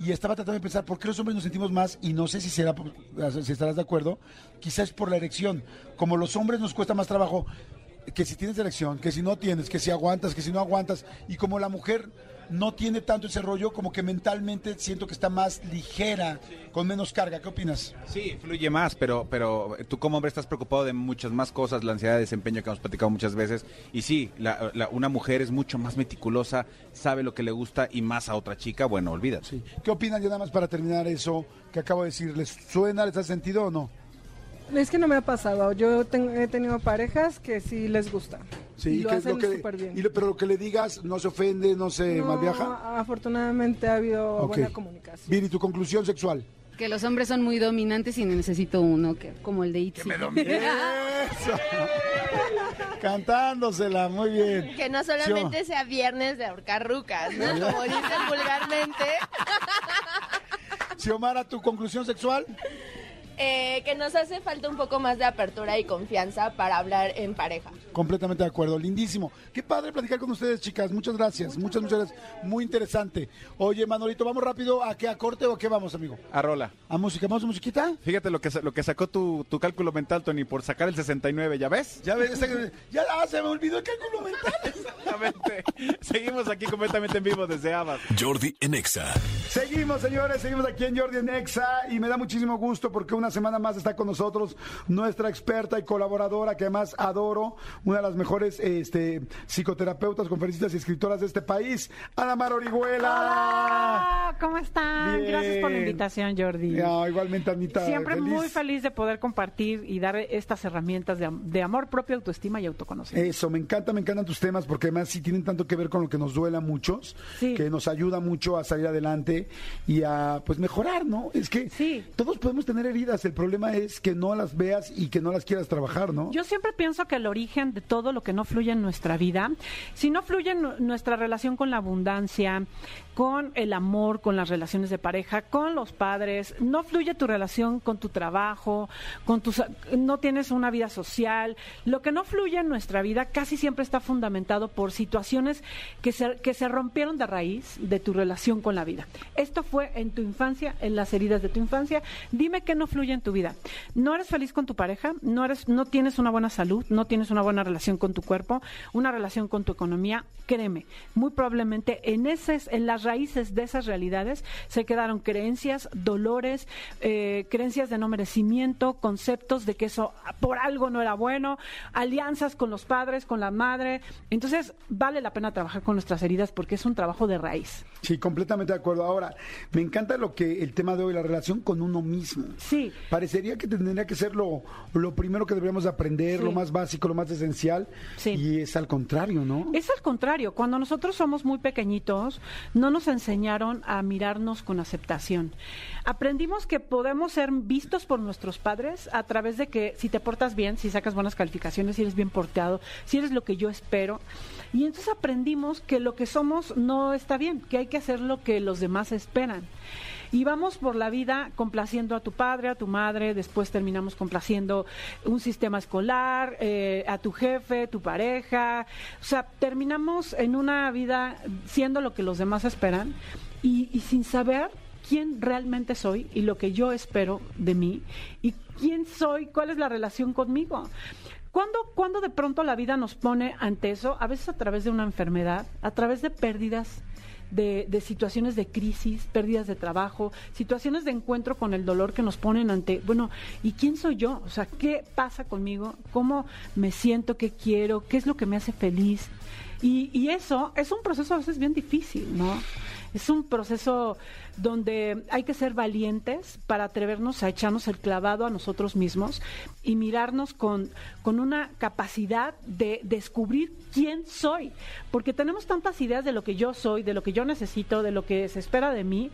y estaba tratando de pensar por qué los hombres nos sentimos más y no sé si será si estarás de acuerdo quizás por la erección. Como los hombres nos cuesta más trabajo que si tienes erección que si no tienes que si aguantas que si no aguantas y como la mujer no tiene tanto ese rollo como que mentalmente siento que está más ligera con menos carga ¿qué opinas? Sí, fluye más, pero, pero tú como hombre estás preocupado de muchas más cosas, la ansiedad de desempeño que hemos platicado muchas veces. Y sí, la- la- una mujer es mucho más meticulosa, sabe lo que le gusta y más a otra chica, bueno, olvídate. Sí. ¿qué opinan ya nada más para terminar eso que acabo de decir? ¿les suena? ¿les ha sentido o no? Es que no me ha pasado. Yo ten- he tenido parejas que sí les gusta. Sí, y lo que hacen que- súper bien. y lo- pero lo que le digas no se ofende, no se No, malviaja. Afortunadamente ha habido buena comunicación. Viri, tu conclusión sexual. Que los hombres son muy dominantes y necesito uno, que como el de Itzy. Eso. Cantándosela, muy bien. Que no solamente sea viernes de ahorcar rucas, ¿no? Como dicen vulgarmente. Xiomara, tu conclusión sexual. Eh, que nos hace falta un poco más de apertura y confianza para hablar en pareja. Completamente de acuerdo, lindísimo. Qué padre platicar con ustedes, chicas. Muchas gracias, muchas, muchas gracias. Muy interesante. Oye, Manolito, ¿vamos rápido a qué a corte o a qué vamos, amigo? A rola. ¿A música? ¿Vamos a musiquita? Fíjate lo que, lo que sacó tu, tu cálculo mental, Tony, por sacar el 69, ¿ya ves? Ya ves, ya ah, se me olvidó el cálculo mental. Exactamente. Seguimos aquí completamente en vivo desde Abas. Jordi en Exa. Seguimos, señores, seguimos aquí en Jordi en Exa y me da muchísimo gusto porque una semana más está con nosotros nuestra experta y colaboradora que además adoro, una de las mejores este, psicoterapeutas, conferencistas y escritoras de este país, Ana Mar Orihuela. Hola, ¿cómo están? Bien. Gracias por la invitación, Jordi. No, igualmente, Anita. Siempre feliz. muy feliz de poder compartir y dar estas herramientas de, de amor propio, autoestima y autoconocimiento. Eso, me encanta, me encantan tus temas porque además sí tienen tanto que ver con lo que nos duele a muchos, Sí. que nos ayuda mucho a salir adelante y a pues mejorar, ¿no? Es que Sí. todos podemos tener heridas, el problema es que no las veas y que no las quieras trabajar, ¿no? Yo siempre pienso que el origen de todo lo que no fluye en nuestra vida, si no fluye en nu- nuestra relación con la abundancia, con el amor, con las relaciones de pareja, con los padres, no fluye tu relación con tu trabajo, con tus no tienes una vida social, lo que no fluye en nuestra vida casi siempre está fundamentado por situaciones que se, que se rompieron de raíz de tu relación con la vida. Esto fue en tu infancia, en las heridas de tu infancia. Dime qué no fluye en tu vida. No eres feliz con tu pareja, no eres, no tienes una buena salud, no tienes una buena relación con tu cuerpo, una relación con tu economía. Créeme, muy probablemente en esas, en las raíces de esas realidades se quedaron creencias, dolores, eh, creencias de no merecimiento, conceptos de que eso por algo no era bueno, alianzas con los padres, con la madre. Entonces, vale la pena trabajar con nuestras heridas porque es un trabajo de raíz. Sí, completamente de acuerdo. Ahora, me encanta lo que el tema de hoy, la relación con uno mismo. Sí. Parecería que tendría que ser lo, lo primero que deberíamos aprender, Sí. lo más básico, lo más esencial. Sí. Y es al contrario, ¿no? Es al contrario, cuando nosotros somos muy pequeñitos, no nos enseñaron a mirarnos con aceptación. Aprendimos que podemos ser vistos por nuestros padres a través de que si te portas bien, si sacas buenas calificaciones, si eres bien portado, si eres lo que yo espero. Y entonces aprendimos que lo que somos no está bien, que hay que hacer lo que los demás esperan. Y vamos por la vida complaciendo a tu padre, a tu madre, después terminamos complaciendo un sistema escolar, eh, a tu jefe, tu pareja. O sea, terminamos en una vida siendo lo que los demás esperan y, sin saber quién realmente soy y lo que yo espero de mí y quién soy, cuál es la relación conmigo. ¿Cuándo, cuando de pronto la vida nos pone ante eso? A veces a través de una enfermedad, a través de pérdidas, de, de situaciones de crisis, pérdidas de trabajo, situaciones de encuentro con el dolor que nos ponen ante, bueno, ¿y quién soy yo? O sea, ¿qué pasa conmigo? ¿Cómo me siento? ¿Qué quiero? ¿Qué es lo que me hace feliz? Y, y eso es un proceso a veces bien difícil, ¿no? Es un proceso donde hay que ser valientes para atrevernos a echarnos el clavado a nosotros mismos y mirarnos con, con una capacidad de descubrir quién soy. Porque tenemos tantas ideas de lo que yo soy, de lo que yo necesito, de lo que se espera de mí,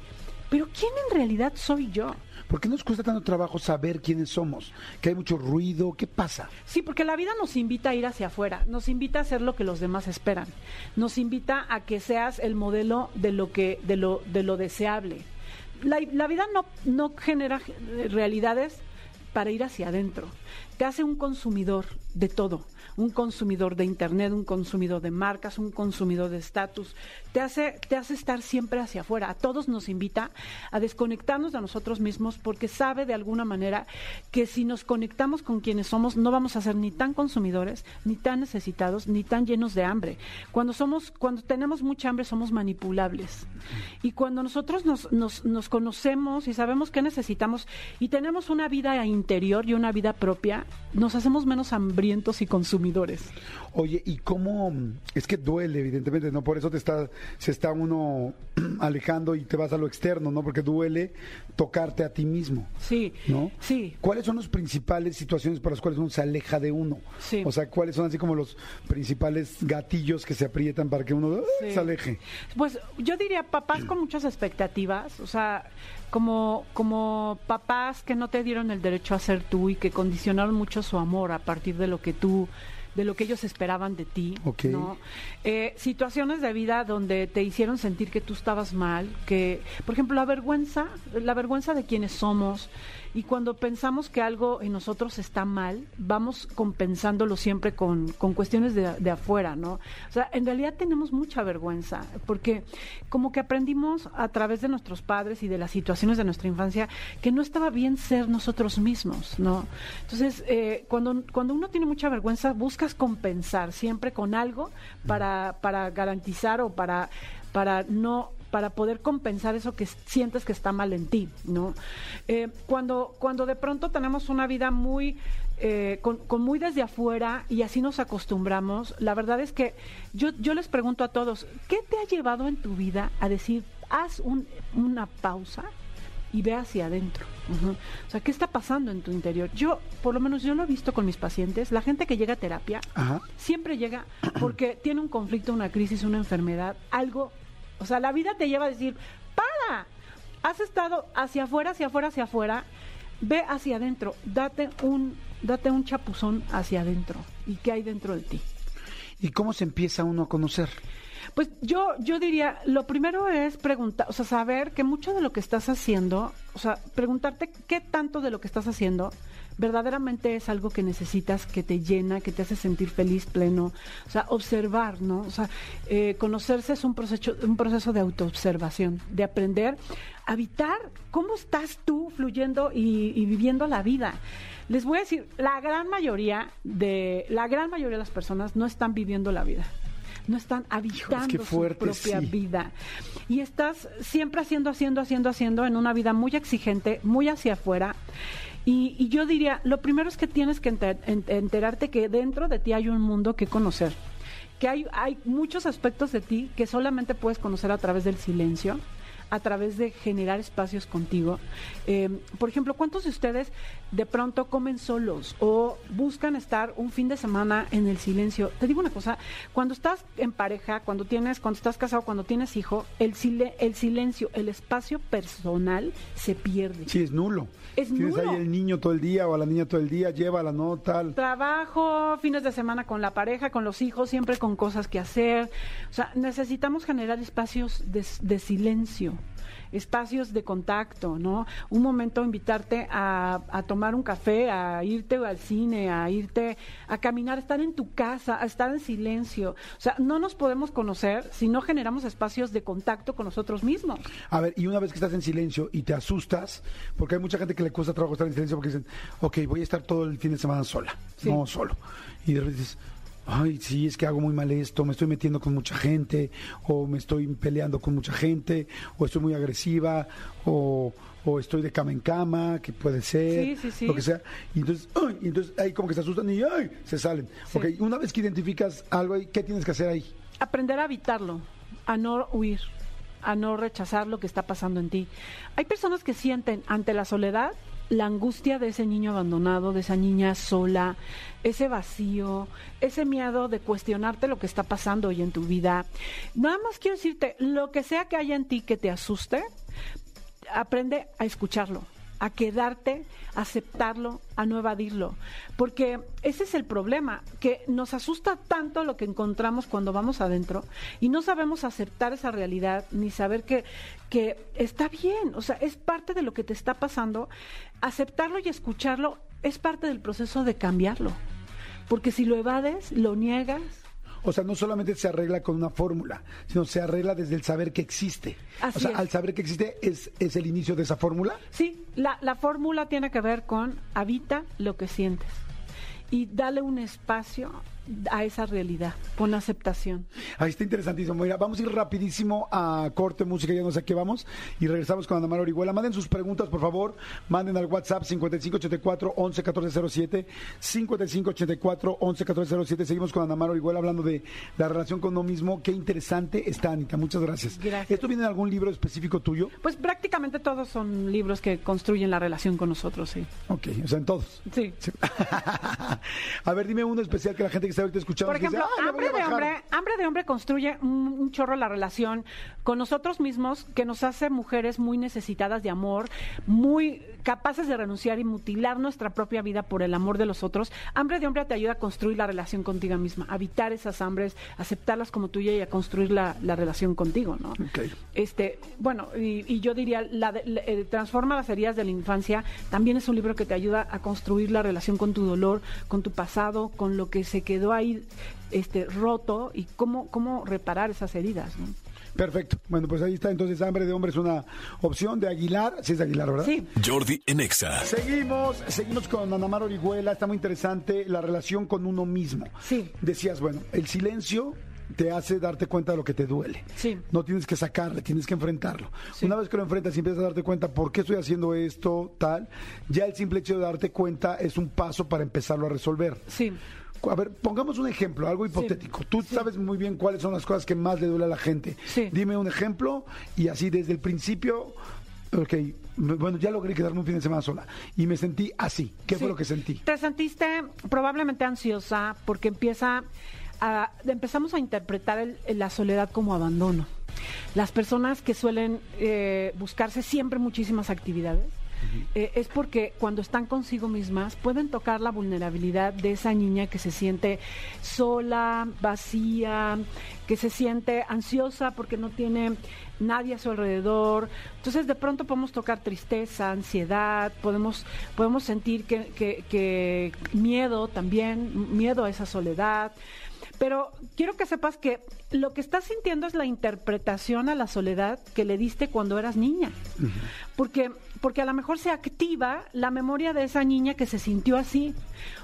pero ¿quién en realidad soy yo? ¿Por qué nos cuesta tanto trabajo saber quiénes somos? Que hay mucho ruido, ¿qué pasa? Sí, porque la vida nos invita a ir hacia afuera, nos invita a hacer lo que los demás esperan, nos invita a que seas el modelo de lo que, de lo, de lo deseable. La, vida no, no genera realidades para ir hacia adentro, te hace un consumidor de todo, un consumidor de internet, un consumidor de marcas, un consumidor de estatus, te hace, te hace estar siempre hacia afuera. A todos nos invita a desconectarnos de nosotros mismos porque sabe de alguna manera que si nos conectamos con quienes somos no vamos a ser ni tan consumidores, ni tan necesitados, ni tan llenos de hambre. Cuando somos, cuando tenemos mucha hambre somos manipulables. Y cuando nosotros nos, nos, nos conocemos y sabemos qué necesitamos y tenemos una vida interior y una vida propia, nos hacemos menos hambrientos y consumidores. Oye, ¿y cómo? Es que duele, evidentemente, ¿no? Por eso te está, se está uno alejando y te vas a lo externo, ¿no? Porque duele tocarte a ti mismo. Sí, ¿no? Sí. ¿Cuáles son las principales situaciones por las cuales uno se aleja de uno? Sí. O sea, ¿cuáles son así como los principales gatillos que se aprietan para que uno. Sí. se aleje? Pues yo diría papás con muchas expectativas, o sea, como, como papás que no te dieron el derecho a ser tú y que condicionaron mucho su amor a partir de lo que tú de lo que ellos esperaban de ti, Ok. ¿no? Eh, situaciones de vida donde te hicieron sentir que tú estabas mal, que, por ejemplo, la vergüenza, la vergüenza de quienes somos, y cuando pensamos que algo en nosotros está mal, vamos compensándolo siempre con, con cuestiones de, de afuera, ¿no? O sea, en realidad tenemos mucha vergüenza, porque como que aprendimos a través de nuestros padres y de las situaciones de nuestra infancia que no estaba bien ser nosotros mismos, ¿no? Entonces, eh, cuando, cuando uno tiene mucha vergüenza, buscas compensar siempre con algo para, para garantizar o para, para no para poder compensar eso que sientes que está mal en ti, ¿no? Eh, cuando, cuando de pronto tenemos una vida muy, eh, con, con muy desde afuera y así nos acostumbramos, la verdad es que yo, yo les pregunto a todos, ¿qué te ha llevado en tu vida a decir, haz un, una pausa? y ve hacia adentro. O sea, ¿qué está pasando en tu interior? Yo, por lo menos yo lo he visto con mis pacientes, la gente que llega a terapia Ajá. siempre llega porque tiene un conflicto, una crisis, una enfermedad, algo. O sea, la vida te lleva a decir, para, has estado hacia afuera, hacia afuera, hacia afuera, ve hacia adentro, date un, date un chapuzón hacia adentro. ¿Y qué hay dentro de ti? ¿Y cómo se empieza uno a conocer? Pues yo, yo diría, lo primero es preguntar, o sea, saber que mucho de lo que estás haciendo, o sea, preguntarte qué tanto de lo que estás haciendo verdaderamente es algo que necesitas, que te llena, que te hace sentir feliz, pleno. O sea, observar, ¿no? O sea, eh, conocerse es un proceso, un proceso de autoobservación, de aprender a habitar cómo estás tú fluyendo y, y viviendo la vida. Les voy a decir, la gran mayoría de, la gran mayoría de las personas no están viviendo la vida. no están habitando fuerte, su propia sí. vida. Y estás siempre haciendo, haciendo, haciendo, haciendo en una vida muy exigente, muy hacia afuera. Y, y yo diría, lo primero es que tienes que enter- en- enterarte que dentro de ti hay un mundo que conocer. Que hay, hay muchos aspectos de ti que solamente puedes conocer a través del silencio, a través de generar espacios contigo. Eh, por ejemplo, ¿cuántos de ustedes de pronto comen solos o buscan estar un fin de semana en el silencio? Te digo una cosa, cuando estás en pareja, cuando tienes, cuando estás casado, cuando tienes hijo, el, sile- el silencio, el espacio personal se pierde. Sí, es nulo. Es Tienes nulo. ahí el niño todo el día o a la niña todo el día, llévala, no, tal. Trabajo, fines de semana con la pareja, con los hijos, siempre con cosas que hacer. O sea, necesitamos generar espacios de, de silencio, espacios de contacto, ¿no? Un momento invitarte a, a tomar un café, a irte al cine, a irte a caminar, a estar en tu casa, a estar en silencio. O sea, no nos podemos conocer si no generamos espacios de contacto con nosotros mismos. A ver, y una vez que estás en silencio y te asustas, porque hay mucha gente que le cuesta trabajo estar en silencio porque dicen, ok, voy a estar todo el fin de semana sola, Sí. no solo. Y de repente dices, ay, sí, es que hago muy mal esto, me estoy metiendo con mucha gente, o me estoy peleando con mucha gente, o estoy muy agresiva, o, o estoy de cama en cama, que puede ser, Sí, sí, sí. lo que sea. Y entonces, ay, y entonces ahí como que se asustan y ay, se salen. Ok, una vez que identificas algo ahí, ¿qué tienes que hacer ahí? aprender a evitarlo, a no huir, a no rechazar lo que está pasando en ti. Hay personas que sienten ante la soledad la angustia de ese niño abandonado, de esa niña sola, ese vacío, ese miedo de cuestionarte lo que está pasando hoy en tu vida. Nada más quiero decirte, lo que sea que haya en ti que te asuste, aprende a escucharlo, a quedarte, a aceptarlo, a no evadirlo. Porque ese es el problema, que nos asusta tanto lo que encontramos cuando vamos adentro y no sabemos aceptar esa realidad ni saber que, que está bien, o sea, es parte de lo que te está pasando. Aceptarlo y escucharlo es parte del proceso de cambiarlo. Porque si lo evades, lo niegas, O sea, no solamente se arregla con una fórmula, sino se arregla desde el saber que existe. Así o sea, es. al saber que existe es, es el inicio de esa fórmula. Sí, la, la fórmula tiene que ver con habita lo que sientes y dale un espacio a esa realidad, con aceptación. Ahí está interesantísimo. Mira, vamos a ir rapidísimo a corte música, ya no sé a qué vamos, y regresamos con Ana María Orihuela. Manden sus preguntas, por favor. Manden al WhatsApp 5584 111407 5584 111407 Seguimos con Ana María Orihuela hablando de la relación con uno mismo. Qué interesante está, Anita. Muchas gracias. Gracias. ¿Esto viene de algún libro específico tuyo? Pues prácticamente todos son libros que construyen la relación con nosotros, sí. Ok, o sea, en todos. Sí. Sí. a ver, dime uno especial que la gente que está ahorita escuchando. Por dice, ejemplo, "Ay, me voy hambre de bajar". hombre, hambre de hombre construye un, un chorro la relación con nosotros mismos, que nos hace mujeres muy necesitadas de amor, muy capaces de renunciar y mutilar nuestra propia vida por el amor de los otros. Hambre de hombre te ayuda a construir la relación contigo misma, a evitar esas hambres, aceptarlas como tuya y a construir la, la relación contigo, ¿no? Este, bueno, y, y yo diría, la de- la- eh, Transforma las heridas de la infancia también es un libro que te ayuda a construir la relación con tu dolor, con tu pasado, con lo que se quedó ahí este, roto y cómo, cómo reparar esas heridas. ¿no? Perfecto. Bueno, pues ahí está. Entonces, hambre de hombre es una opción de Aguilar. Sí, es de Aguilar, ¿verdad? Sí, Jordi en Exa. Seguimos, seguimos con Ana Mar Orihuela. Está muy interesante la relación con uno mismo. Sí. Decías, bueno, el silencio te hace darte cuenta de lo que te duele. Sí. No tienes que sacarle, tienes que enfrentarlo. Sí. Una vez que lo enfrentas y empiezas a darte cuenta por qué estoy haciendo esto, tal, ya el simple hecho de darte cuenta es un paso para empezarlo a resolver. sí. A ver, pongamos un ejemplo, algo hipotético. Tú sabes muy bien cuáles son las cosas que más le duele a la gente. Sí. Dime un ejemplo y así desde el principio, ok, bueno, ya logré quedarme un fin de semana sola y me sentí así. ¿Qué fue Sí. lo que sentí? Te sentiste probablemente ansiosa porque empieza a- empezamos a interpretar el- la soledad como abandono. Las personas que suelen eh, buscarse siempre muchísimas actividades eh, es porque cuando están consigo mismas pueden tocar la vulnerabilidad de esa niña que se siente sola, vacía, que se siente ansiosa porque no tiene nadie a su alrededor. Entonces de pronto podemos tocar tristeza, ansiedad, podemos, podemos sentir que, miedo también, miedo a esa soledad. Pero quiero que sepas que lo que estás sintiendo es la interpretación a la soledad que le diste cuando eras niña. Porque, porque a lo mejor se activa la memoria de esa niña que se sintió así.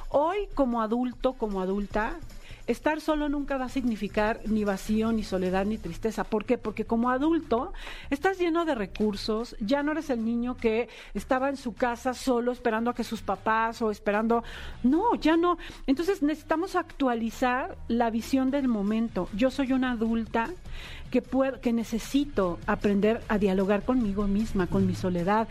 Hoy, como adulto, como adulta, estar solo nunca va a significar ni vacío, ni soledad, ni tristeza. ¿Por qué? Porque como adulto estás lleno de recursos, ya no eres el niño que estaba en su casa solo esperando a que sus papás o esperando... No, ya no. Entonces necesitamos actualizar la visión del momento. Yo soy una adulta que, puedo, que necesito aprender a dialogar conmigo misma, con mi soledad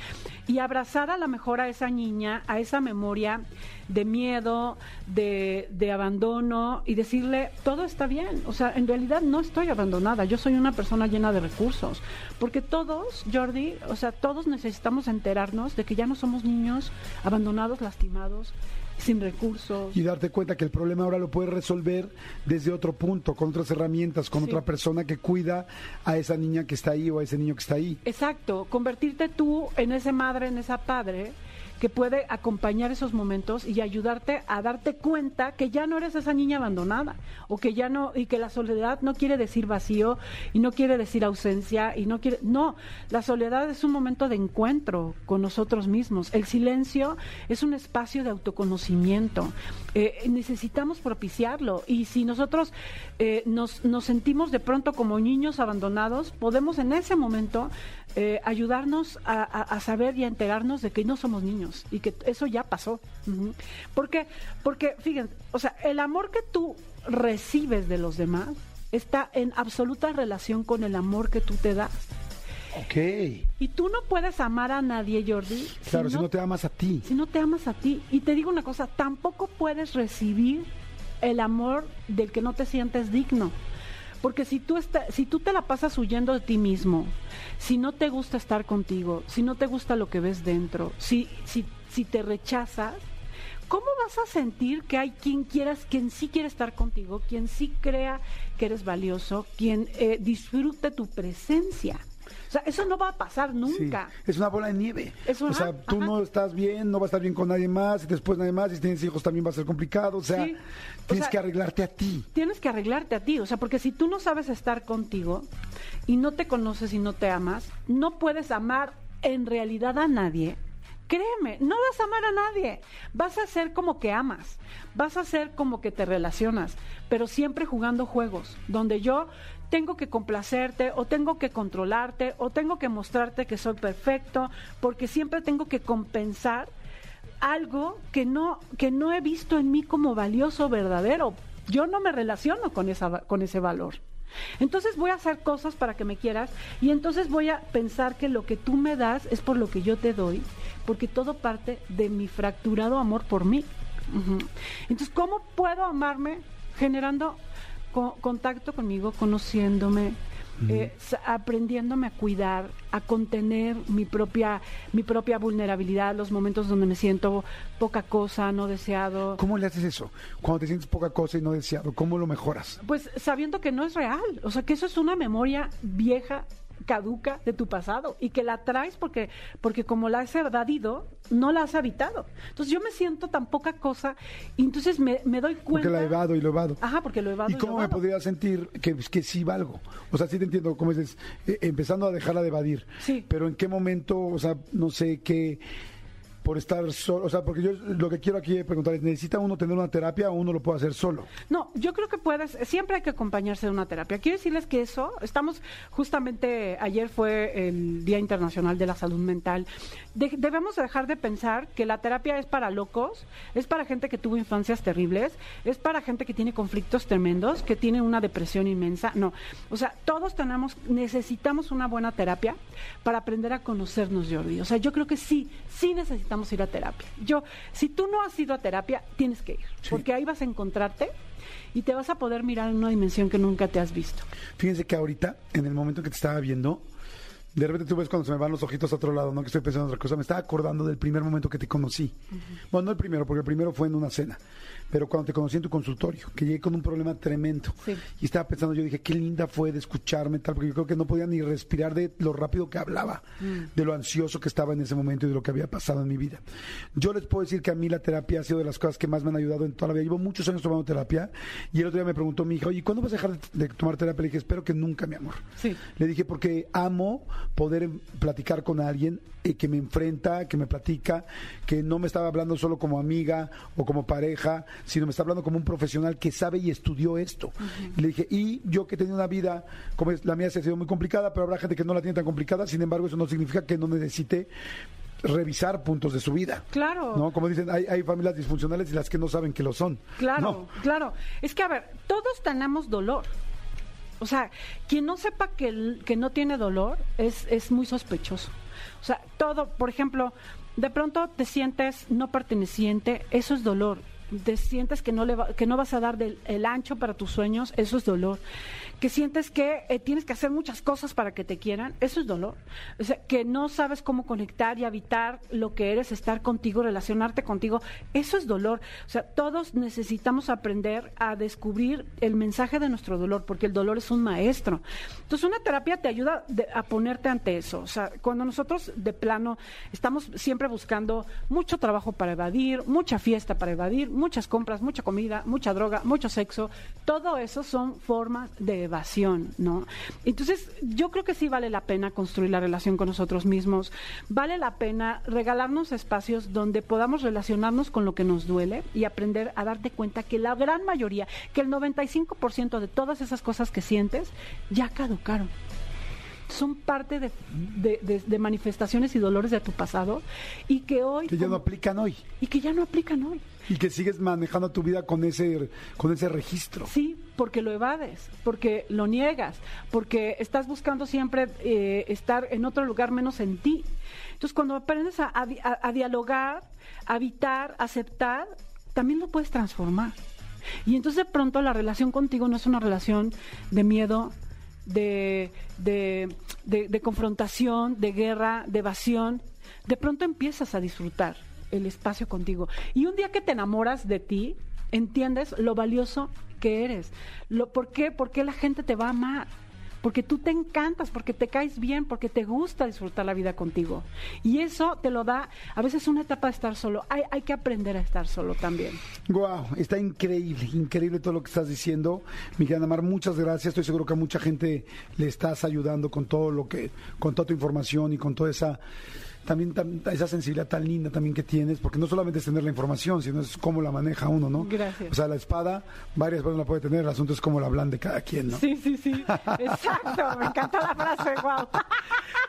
y abrazar a la mejor a esa niña, a esa memoria de miedo, de, de abandono y decirle, todo está bien. O sea, en realidad no estoy abandonada, yo soy una persona llena de recursos. Porque todos, Jordi, o sea, todos necesitamos enterarnos de que ya no somos niños abandonados, lastimados sin recursos. Y darte cuenta que el problema ahora lo puedes resolver desde otro punto, con otras herramientas, con Sí. otra persona que cuida a esa niña que está ahí o a ese niño que está ahí. Exacto, convertirte tú en esa madre, en esa padre que puede acompañar esos momentos y ayudarte a darte cuenta que ya no eres esa niña abandonada o que ya no y que la soledad no quiere decir vacío y no quiere decir ausencia y no quiere no, la soledad es un momento de encuentro con nosotros mismos. El silencio es un espacio de autoconocimiento. Eh, necesitamos propiciarlo y si nosotros eh, nos, nos sentimos de pronto como niños abandonados, podemos en ese momento eh, ayudarnos a, a- a saber y a enterarnos de que no somos niños y que eso ya pasó. Ujú. ¿Por qué? Porque, fíjense, o sea, el amor que tú recibes de los demás está en absoluta relación con el amor que tú te das. Ok. Y tú no puedes amar a nadie, Jordi. Claro, si no te amas a ti. si no te amas a ti. Y te digo una cosa, tampoco puedes recibir el amor del que no te sientes digno. Porque si tú, está- si tú te la pasas huyendo de ti mismo, si no te gusta estar contigo, si no te gusta lo que ves dentro, si, si, si te rechazas, ¿cómo vas a sentir que hay quien quieras, quien sí quiere estar contigo, quien sí crea que eres valioso, quien eh, disfrute tu presencia? O sea, eso no va a pasar Sí, nunca. Es una bola de nieve. Es una- o sea, tú ajá. no estás bien, no vas a estar bien con nadie más, y después nadie más, y si tienes hijos también va a ser complicado. O sea, Sí. O tienes sea, que arreglarte a ti. tienes que arreglarte a ti, o sea, porque si tú no sabes estar contigo y no te conoces y no te amas, no puedes amar en realidad a nadie. Créeme, no vas a amar a nadie. Vas a ser como que amas, vas a ser como que te relacionas, pero siempre jugando juegos, donde yo tengo que complacerte o tengo que controlarte o tengo que mostrarte que soy perfecto, porque siempre tengo que compensar algo que no que no he visto en mí como valioso verdadero. Yo no me relaciono con esa con ese valor. Entonces voy a hacer cosas para que me quieras y entonces voy a pensar que lo que tú me das es por lo que yo te doy, porque todo parte de mi fracturado amor por mí. Entonces, ¿cómo puedo amarme generando co- contacto conmigo, conociéndome, eh, aprendiéndome a cuidar, a contener mi propia, mi propia vulnerabilidad, los momentos donde me siento poca cosa, no deseado. ¿Cómo le haces eso? Cuando te sientes poca cosa y no deseado, ¿cómo lo mejoras? Pues sabiendo que no es real, o sea que eso es una memoria vieja, caduca de tu pasado y que la traes porque, porque como la has evadido, no la has habitado. Entonces yo me siento tan poca cosa y entonces me, me doy Porque cuenta. la evado y lo evado. Ajá, porque lo evado ¿Y y cómo lo me podría sentir que, que sí valgo? O sea, sí te entiendo, como dices, eh, empezando a dejarla de evadir. Sí. Pero en qué momento, o sea, no sé qué, por estar solo, o sea, porque yo lo que quiero aquí preguntar es, ¿necesita uno tener una terapia o uno lo puede hacer solo? No, yo creo que puedes, siempre hay que acompañarse de una terapia. Quiero decirles que eso, estamos, justamente ayer fue el Día Internacional de la Salud Mental. De- debemos dejar de pensar que la terapia es para locos, es para gente que tuvo infancias terribles, es para gente que tiene conflictos tremendos, que tiene una depresión inmensa. No, o sea, todos tenemos, necesitamos una buena terapia para aprender a conocernos, Jordi. O sea, yo creo que sí, sí necesitamos ir a terapia. Yo, si tú no has ido a terapia, tienes que ir, porque ahí vas a encontrarte y te vas a poder mirar en una dimensión que nunca te has visto. Fíjense que ahorita, en el momento que te estaba viendo, de repente tú ves cuando se me van los ojitos a otro lado, no que estoy pensando en otra cosa, me estaba acordando del primer momento que te conocí. Bueno, no el primero, porque el primero fue en una cena, pero cuando te conocí en tu consultorio, que llegué con un problema tremendo. Sí. Y estaba pensando, yo dije, qué linda fue de escucharme, tal, porque yo creo que no podía ni respirar de lo rápido que hablaba, de lo ansioso que estaba en ese momento y de lo que había pasado en mi vida. Yo les puedo decir que a mí la terapia ha sido de las cosas que más me han ayudado en toda la vida. Llevo muchos años tomando terapia y el otro día me preguntó mi hija, oye, ¿cuándo vas a dejar de, tomar terapia? Le dije, espero que nunca, mi amor. Sí. Le dije, porque amo poder platicar con alguien eh, que me enfrenta, que me platica, que no me estaba hablando solo como amiga o como pareja, sino me está hablando como un profesional que sabe y estudió esto. Y le dije, y yo que tenía una vida como es, la mía se ha sido muy complicada, pero habrá gente que no la tiene tan complicada, sin embargo eso no significa que no necesite revisar puntos de su vida. Claro. ¿No? Como dicen, hay, hay familias disfuncionales y las que no saben que lo son. Claro, No. claro. Es que, a ver, todos tenemos dolor. O sea, quien no sepa que, que no tiene dolor es, es muy sospechoso. O sea, todo, por ejemplo, de pronto te sientes no perteneciente, eso es dolor. Te sientes que no, le va- que no vas a dar del, el ancho para tus sueños, eso es dolor. Que sientes que eh, tienes que hacer muchas cosas para que te quieran, eso es dolor. O sea, que no sabes cómo conectar y habitar lo que eres, estar contigo, relacionarte contigo, eso es dolor. O sea, todos necesitamos aprender a descubrir el mensaje de nuestro dolor, porque el dolor es un maestro. Entonces, una terapia te ayuda a ponerte ante eso. O sea, cuando nosotros de plano estamos siempre buscando mucho trabajo para evadir, mucha fiesta para evadir, muchas compras, mucha comida, mucha droga, mucho sexo, todo eso son formas de evasión, ¿no? Entonces, yo creo que sí vale la pena construir la relación con nosotros mismos, vale la pena regalarnos espacios donde podamos relacionarnos con lo que nos duele y aprender a darte cuenta que la gran mayoría, que el 95% de todas esas cosas que sientes ya caducaron son parte de, de- de- de manifestaciones y dolores de tu pasado y que hoy Que ya no como- aplican hoy. y que ya no aplican hoy. Y que sigues manejando tu vida con ese, con ese registro. Sí, porque lo evades, porque lo niegas, porque estás buscando siempre eh, estar en otro lugar menos en ti. Entonces, cuando aprendes a, a- a dialogar, a habitar, a aceptar, también lo puedes transformar. Y entonces de pronto la relación contigo no es una relación de miedo, de, de, de- confrontación, de guerra, de evasión. De pronto empiezas a disfrutar el espacio contigo. Y un día que te enamoras de ti, entiendes lo valioso que eres. Lo, ¿Por qué? Porque la gente te va a amar. Porque tú te encantas, porque te caes bien, porque te gusta disfrutar la vida contigo. Y eso te lo da a veces una etapa de estar solo. Hay, hay que aprender a estar solo también. Wow, está increíble, increíble todo lo que estás diciendo. Mi querida Mar, muchas gracias. Estoy seguro que a mucha gente le estás ayudando con todo lo que, con toda tu información y con toda esa también tam- esa sensibilidad tan linda también que tienes, porque no solamente es tener la información, sino es cómo la maneja uno, ¿no? Gracias. O sea, la espada, varias personas la puede tener, el asunto es cómo la hablan de cada quien, ¿no? Sí, sí, sí. Exacto. Me encantó la frase, wow.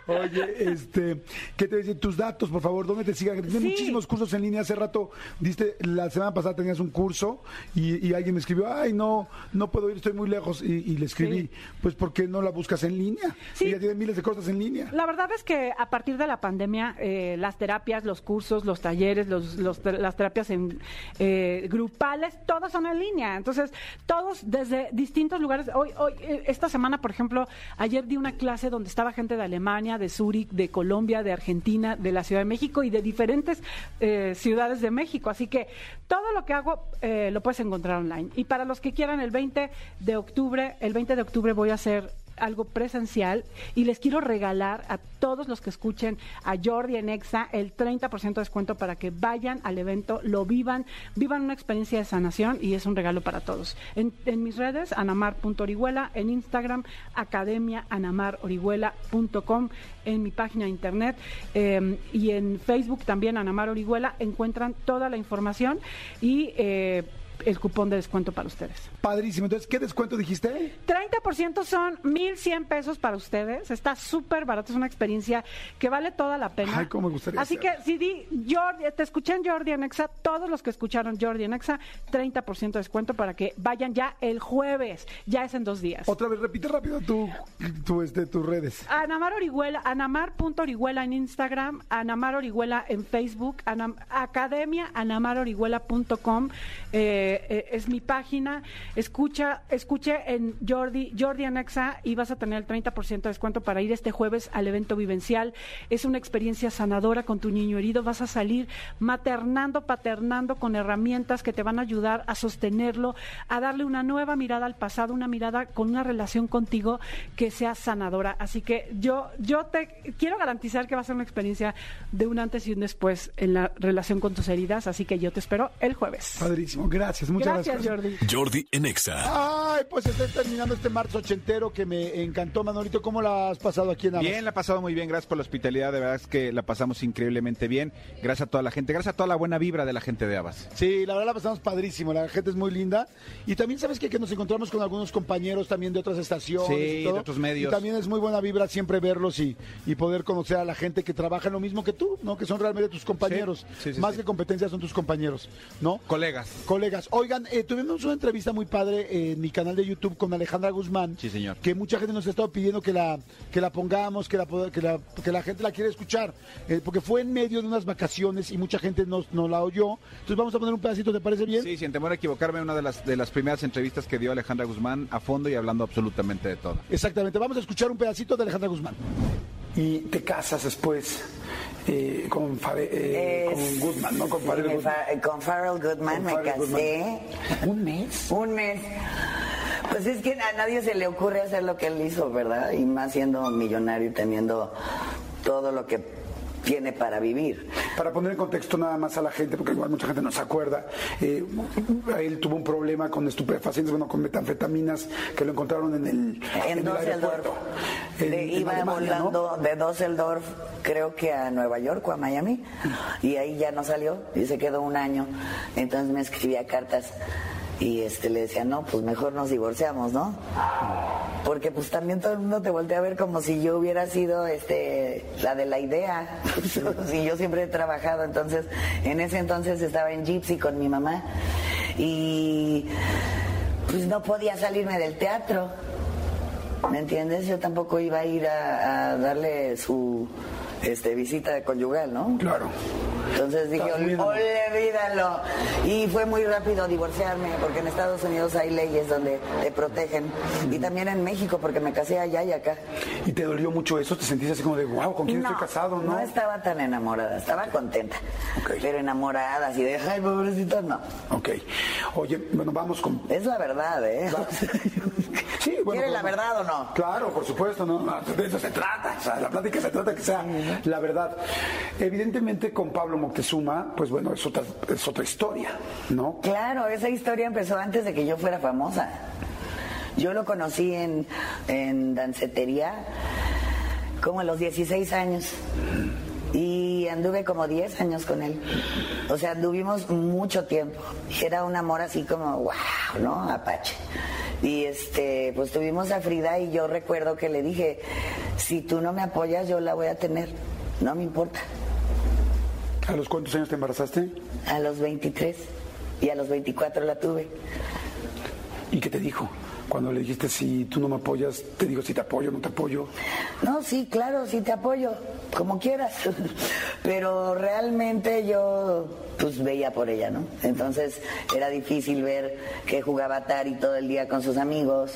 Oye, este, ¿qué te decir? Tus datos, por favor, ¿dónde te sigan? Tienes Sí. muchísimos cursos en línea. Hace rato, diste, la semana pasada tenías un curso y, y alguien me escribió, ay, no, no puedo ir, estoy muy lejos. Y, y le escribí, Sí. pues, ¿por qué no la buscas en línea? Sí. Ella tiene miles de cosas en línea. La verdad es que a partir de la pandemia, eh, las terapias, los cursos, los talleres, los, los las terapias en, eh, grupales, todas son en línea. Entonces, todos desde distintos lugares. Hoy, hoy, eh, esta semana, por ejemplo, ayer di una clase donde estaba gente de Alemania, de Zúrich, de Colombia, de Argentina, de la Ciudad de México y de diferentes ciudades de México. Así que todo lo que hago lo puedes encontrar online. Y para los que quieran, el 20 de octubre, el 20 de octubre voy a hacer algo presencial y les quiero regalar a todos los que escuchen a Jordi en Exa el 30% de descuento para que vayan al evento, lo vivan, vivan una experiencia de sanación y es un regalo para todos. En, mis redes, anamar.orihuela, en Instagram, academiaanamarorihuela.com, en mi página de internet eh, y en Facebook también, Anamar Orihuela, encuentran toda la información y eh, el cupón de descuento para ustedes. Padrísimo. Entonces, ¿qué descuento dijiste? 30% son 1.100 pesos para ustedes. Está súper barato. Es una experiencia que vale toda la pena. Ay, cómo me gustaría Así que si di, Jordi, te escuché en Jordi en Exa, todos los que escucharon Jordi en Exa, 30% de descuento para que vayan ya el jueves. Ya es en dos días. Otra vez, repite rápido tu, tu, este, tus redes. Anamar Orihuela, anamar.orihuela en Instagram, Anamar Orihuela en Facebook, Anam- Academia anamarorihuela.com eh, eh, es mi página. Escucha, escuche en Jordi, Jordi Anexa y vas a tener el 30% de descuento para ir este jueves al evento vivencial. Es una experiencia sanadora con tu niño herido. Vas a salir maternando, paternando con herramientas que te van a ayudar a sostenerlo, a darle una nueva mirada al pasado, una mirada con una relación contigo que sea sanadora. Así que yo, yo te quiero garantizar que va a ser una experiencia de un antes y un después en la relación con tus heridas. Así que yo te espero el jueves. Padrísimo. Gracias. Gracias, muchas Gracias, gracias. Jordi. Jordi en Exa. Ay, pues está terminando este marzo ochentero que me encantó, Manolito. ¿Cómo la has pasado aquí en Amas? Bien, la ha pasado muy bien, gracias por la hospitalidad, de verdad es que la pasamos increíblemente bien. Gracias a toda la gente, gracias a toda la buena vibra de la gente de Abas. Sí, la verdad la pasamos padrísimo, la gente es muy linda. Y también sabes qué? que nos encontramos con algunos compañeros también de otras estaciones. Sí, y todo. de otros medios. Y también es muy buena vibra siempre verlos y, y poder conocer a la gente que trabaja en lo mismo que tú, ¿no? Que son realmente tus compañeros. sí, sí, Más sí. que competencias son tus compañeros, ¿no? Colegas. Colegas, oigan, eh, tuvimos una entrevista muy padre en mi canal de YouTube con Alejandra Guzmán. Sí, señor. Que mucha gente nos ha estado pidiendo que la, que la pongamos, que la, que la, que la gente la quiere escuchar. eh, porque fue en medio de unas vacaciones y mucha gente nos, nos la oyó. Entonces vamos a poner un pedacito, ¿te parece bien? Sí, sin temor a equivocarme, una de las, de las primeras entrevistas que dio Alejandra Guzmán a fondo y hablando absolutamente de todo. Exactamente, vamos a escuchar un pedacito de Alejandra Guzmán. Y te casas después eh, con, Fare- eh, Es- con Goodman, ¿no? Con sí, Farrell Goodman. fa- con Farrell Goodman Con me Farrell casé. ¿Un mes? Un mes. Pues es que a nadie se le ocurre hacer lo que él hizo, ¿verdad? Y más siendo millonario y teniendo todo lo que tiene para vivir. Para poner en contexto nada más a la gente, porque igual mucha gente no se acuerda, eh, él tuvo un problema con estupefacientes, bueno, con metanfetaminas que lo encontraron en el, En el Düsseldorf. aeropuerto. En- en iba ¿no? volando de Düsseldorf, creo que a Nueva York o a Miami, y ahí ya no salió y se quedó un año. Entonces me escribía cartas y este le decía, no, pues mejor nos divorciamos, ¿no? Porque pues también todo el mundo te voltea a ver como si yo hubiera sido este la de la idea. si yo siempre he trabajado, entonces en ese entonces estaba en Gypsy con mi mamá y pues no podía salirme del teatro. ¿Me entiendes? Yo tampoco iba a ir a, a darle su este, visita conyugal, ¿no? Claro. Entonces dije, olvídalo. Y fue muy rápido divorciarme, porque en Estados Unidos hay leyes donde te protegen. Y también en México, porque me casé allá y acá. ¿Y te dolió mucho eso? ¿Te sentiste así como de, wow, ¿con quién estoy casado? No, no estaba tan enamorada, estaba contenta. Pero enamorada, así de, ay, pobrecito, no. Ok. Oye, bueno, vamos con... Es la verdad, ¿eh? Sí, bueno, ¿Quiere la verdad o no? Claro, por supuesto, no, no, de eso se trata. O sea, la plática se trata que sea la verdad. Evidentemente con Pablo Moctezuma, pues bueno, es otra, es otra historia, ¿no? Claro, esa historia empezó antes de que yo fuera famosa. Yo lo conocí en, en dancetería como a los 16 años. Y anduve como 10 años con él. O sea, anduvimos mucho tiempo. Era un amor así como, wow, ¿no? Apache. Y este, pues tuvimos a Frida y yo recuerdo que le dije, si tú no me apoyas, yo la voy a tener. No me importa. ¿A los cuántos años te embarazaste? A los 23 y a los 24 la tuve. ¿Y qué te dijo? Cuando le dijiste, si tú no me apoyas, te digo si te apoyo o no te apoyo. No, sí, claro, sí te apoyo, como quieras. Pero realmente yo pues veía por ella, ¿no? Entonces era difícil ver que jugaba Atari todo el día con sus amigos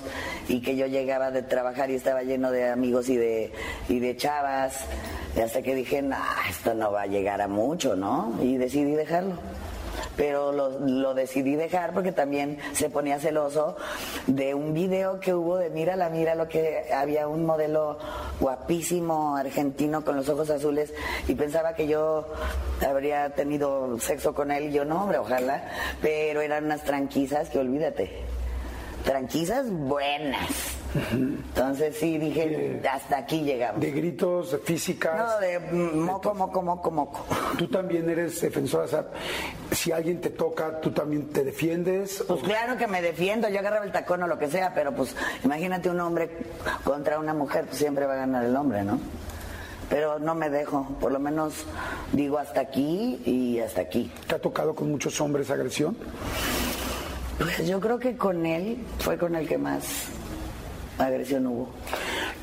y que yo llegaba de trabajar y estaba lleno de amigos y de, y de chavas. Hasta que dije, nah, esto no va a llegar a mucho, ¿no? Y decidí dejarlo pero lo, lo decidí dejar porque también se ponía celoso de un video que hubo de mírala, mira lo que había un modelo guapísimo argentino con los ojos azules y pensaba que yo habría tenido sexo con él y yo no, hombre, ojalá, pero eran unas tranquisas que olvídate. Tranquisas buenas. Entonces sí dije, hasta aquí llegamos. De gritos, de físicas. No, de moco, moco, moco, moco. Tú también eres defensora, o sea, si alguien te toca, tú también te defiendes. Pues claro que me defiendo, yo agarraba el tacón o lo que sea, pero pues imagínate un hombre contra una mujer, pues siempre va a ganar el hombre, ¿no? Pero no me dejo, por lo menos digo hasta aquí y hasta aquí. ¿Te ha tocado con muchos hombres agresión? Pues yo creo que con él fue con el que más agresión hubo.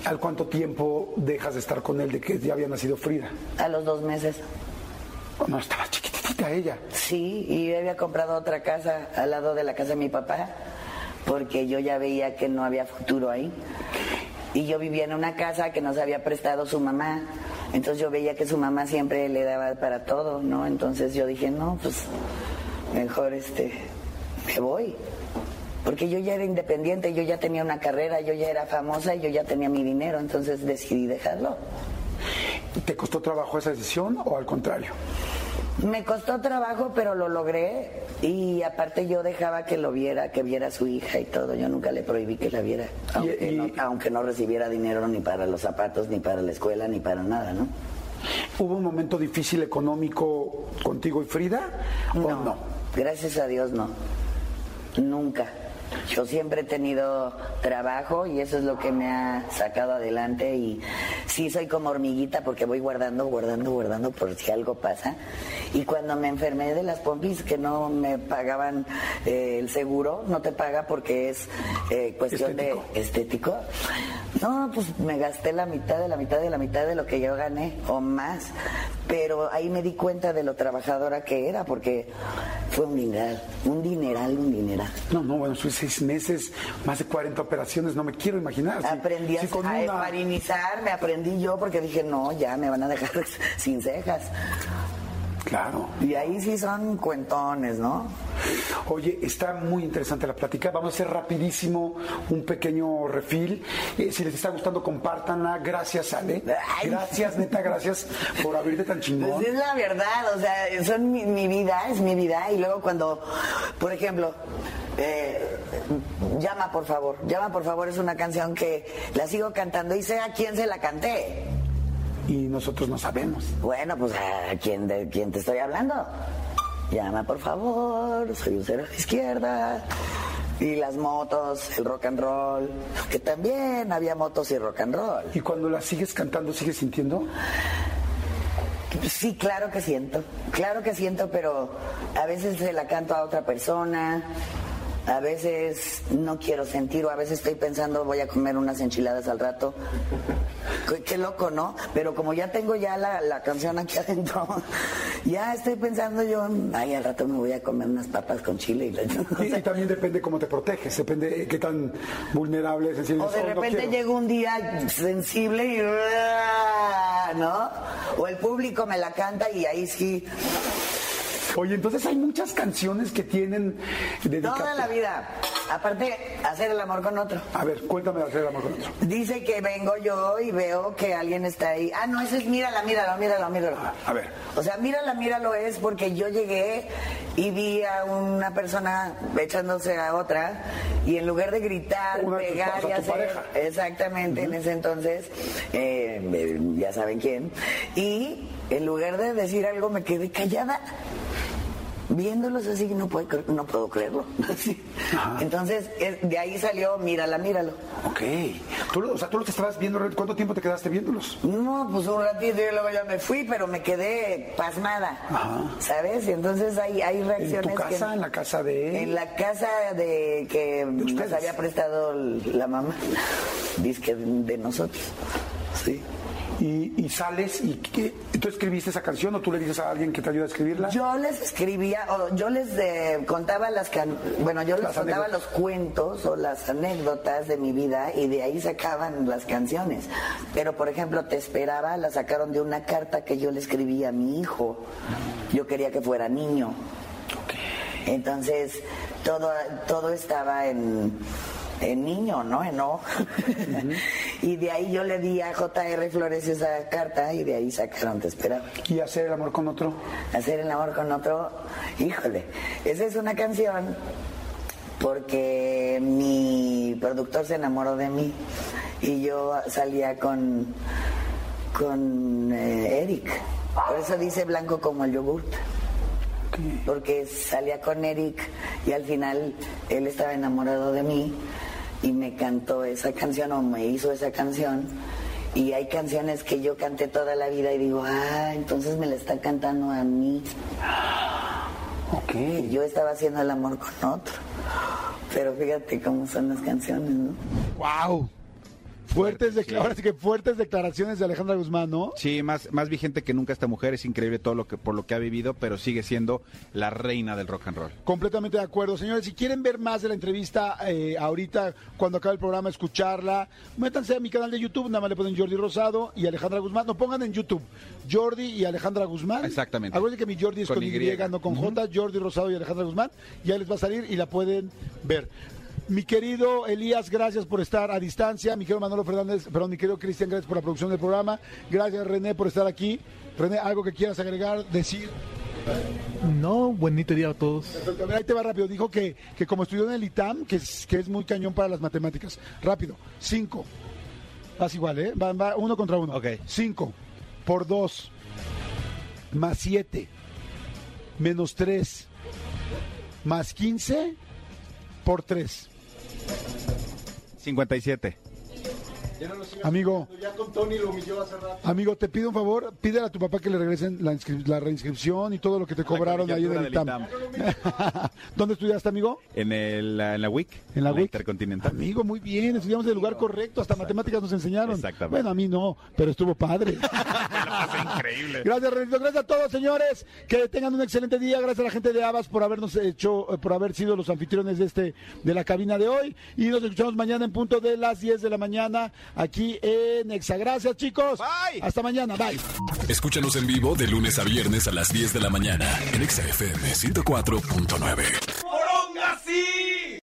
¿Al cuánto tiempo dejas de estar con él de que ya había nacido Frida? A los dos meses. No, estaba chiquitita ella. Sí, y yo había comprado otra casa al lado de la casa de mi papá, porque yo ya veía que no había futuro ahí. Y yo vivía en una casa que nos había prestado su mamá. Entonces yo veía que su mamá siempre le daba para todo, ¿no? Entonces yo dije, no, pues mejor este, me voy. Porque yo ya era independiente, yo ya tenía una carrera, yo ya era famosa y yo ya tenía mi dinero, entonces decidí dejarlo. ¿Te costó trabajo esa decisión o al contrario? Me costó trabajo, pero lo logré. Y aparte yo dejaba que lo viera, que viera a su hija y todo. Yo nunca le prohibí que la viera. Aunque, no, aunque no recibiera dinero ni para los zapatos, ni para la escuela, ni para nada, ¿no? ¿Hubo un momento difícil económico contigo y Frida? ¿O no? Gracias a Dios no. Nunca. Yo siempre he tenido trabajo y eso es lo que me ha sacado adelante y sí soy como hormiguita porque voy guardando, guardando, guardando por si algo pasa. Y cuando me enfermé de las pompis que no me pagaban eh, el seguro, no te paga porque es eh, cuestión de estético. No, pues me gasté la mitad de la mitad de la mitad de lo que yo gané o más. Pero ahí me di cuenta de lo trabajadora que era porque fue un dineral, un dineral, un dineral. No, no, bueno, son seis meses, más de 40 operaciones, no me quiero imaginar. Si- Aprendí a, si con a una- heparinizar, me aprendí yo porque dije, no, ya me van a dejar sin cejas. Claro. Y ahí sí son cuentones, ¿no? Oye, está muy interesante la plática. Vamos a hacer rapidísimo un pequeño refil. Eh, si les está gustando, compártanla. Gracias, Ale. Gracias, neta, gracias por abrirte tan chingón. Pues es la verdad, o sea, son mi, mi vida, es mi vida. Y luego cuando, por ejemplo, eh, llama por favor, llama por favor es una canción que la sigo cantando y sé a quién se la canté. Y nosotros no sabemos. Bueno, pues a quién, de quién te estoy hablando. Llama por favor, soy un cero a la izquierda. Y las motos, el rock and roll, que también había motos y rock and roll. ¿Y cuando la sigues cantando, sigues sintiendo? Sí, claro que siento, claro que siento, pero a veces se la canto a otra persona, a veces no quiero sentir, o a veces estoy pensando voy a comer unas enchiladas al rato. Qué, qué loco, ¿no? Pero como ya tengo ya la, la canción aquí adentro, ya estoy pensando yo, ay, al rato me voy a comer unas papas con chile. Y, la- Y, y también depende cómo te proteges, depende de qué tan vulnerable, sensible O de no repente quiero. llega un día sensible y... ¿no? O el público me la canta y ahí sí... Oye, entonces hay muchas canciones que tienen. Toda la vida. Aparte, hacer el amor con otro. A ver, cuéntame de hacer el amor con otro. Dice que vengo yo y veo que alguien está ahí. Ah, no, ese es mírala, míralo, míralo, míralo. A ver. O sea, mírala, míralo es porque yo llegué y vi a una persona echándose a otra y en lugar de gritar, Una pegar y hacer... pareja. Exactamente, en ese entonces, eh, eh, ya saben quién. Y en lugar de decir algo me quedé callada. Viéndolos así no puedo, no puedo creerlo. Entonces, es- de ahí salió, mírala, míralo. Ok. Tú, lo- o sea, tú los estabas viendo, ¿cuánto tiempo te quedaste viéndolos? No, pues un ratito y luego ya me fui, pero me quedé pasmada. ¿Sabes? Y entonces hay, hay ¿En reacciones. tu casa? que- ¿En la casa de...? En la casa de que nos ustedes. había prestado la mamá. Dice de nosotros. Sí. Y, y sales y ¿qué? ¿tú escribiste esa canción o tú le dices a alguien que te ayuda a escribirla? Yo les escribía, o yo les eh, contaba las can- bueno, yo les Las contaba anécdotas. los cuentos o las anécdotas de mi vida y de ahí sacaban las canciones. Pero por ejemplo, Te esperaba, la sacaron de una carta que yo le escribí a mi hijo. Yo quería que fuera niño. Entonces, todo, todo estaba en, en niño, ¿no? En O. y de ahí yo le di a J.R. Flores esa carta y de ahí sacaron Te esperaba. ¿Y hacer el amor con otro? Hacer el amor con otro, híjole, esa es una canción porque mi productor se enamoró de mí y yo salía con, con eh, Eric. Por eso dice blanco como el yogurt. Porque salía con Eric y al final él estaba enamorado de mí y me cantó esa canción o me hizo esa canción. Y hay canciones que yo canté toda la vida y digo, ah, entonces me la está cantando a mí. Ok. Y yo estaba haciendo el amor con otro. Pero fíjate cómo son las canciones, ¿no? ¡Wow! Fuertes, ahora sí que fuertes declaraciones de Alejandra Guzmán, ¿no? Sí, más, más vigente que nunca esta mujer, es increíble todo lo que por lo que ha vivido, pero sigue siendo la reina del rock and roll. Completamente de acuerdo. Señores, si quieren ver más de la entrevista eh, ahorita, cuando acabe el programa, escucharla, métanse a mi canal de YouTube, nada más le ponen Jordi Rosado y Alejandra Guzmán. No pongan en YouTube Jordi y Alejandra Guzmán. Exactamente. Acuérdense que mi Jordi es con, Con Y, Y. no con J, Jordi Rosado y Alejandra Guzmán. Ya les va a salir y la pueden ver. Mi querido Elías, gracias por estar a distancia. Mi querido Manolo Fernández, perdón, mi querido Cristian, gracias por la producción del programa. Gracias René por estar aquí. René, algo que quieras agregar, decir. No, bonito día a todos. Perfecto, a ver, ahí te va rápido. Dijo que, que como estudió en el ITAM, que es, que es muy cañón para las matemáticas. Rápido. Cinco. Vas igual, ¿eh? Va, va uno contra uno. Ok. Cinco por dos más siete menos tres más quince por tres. 57. Amigo, Ya con Tony lo humilló hace rato. amigo, te pido un favor, pídele a tu papá que le regresen la, la reinscripción y todo lo que te cobraron ahí en el ITAM. ¿Dónde estudiaste, amigo? En, el, en la WIC. En la WIC. Intercontinental. Amigo, muy bien, estudiamos en el lugar correcto, hasta matemáticas nos enseñaron. Exactamente. Bueno, a mí no, pero estuvo padre. increíble. Gracias, Renito. Gracias a todos, señores. Que tengan un excelente día. Gracias a la gente de Abas por habernos hecho, eh, por haber sido los anfitriones de este, de la cabina de hoy. Y nos escuchamos mañana en punto de las 10 de la mañana aquí en Exa. Gracias, chicos. Bye. Hasta mañana. Bye. Escúchanos en vivo de lunes a viernes a las 10 de la mañana en Exa FM 104.9. Sí!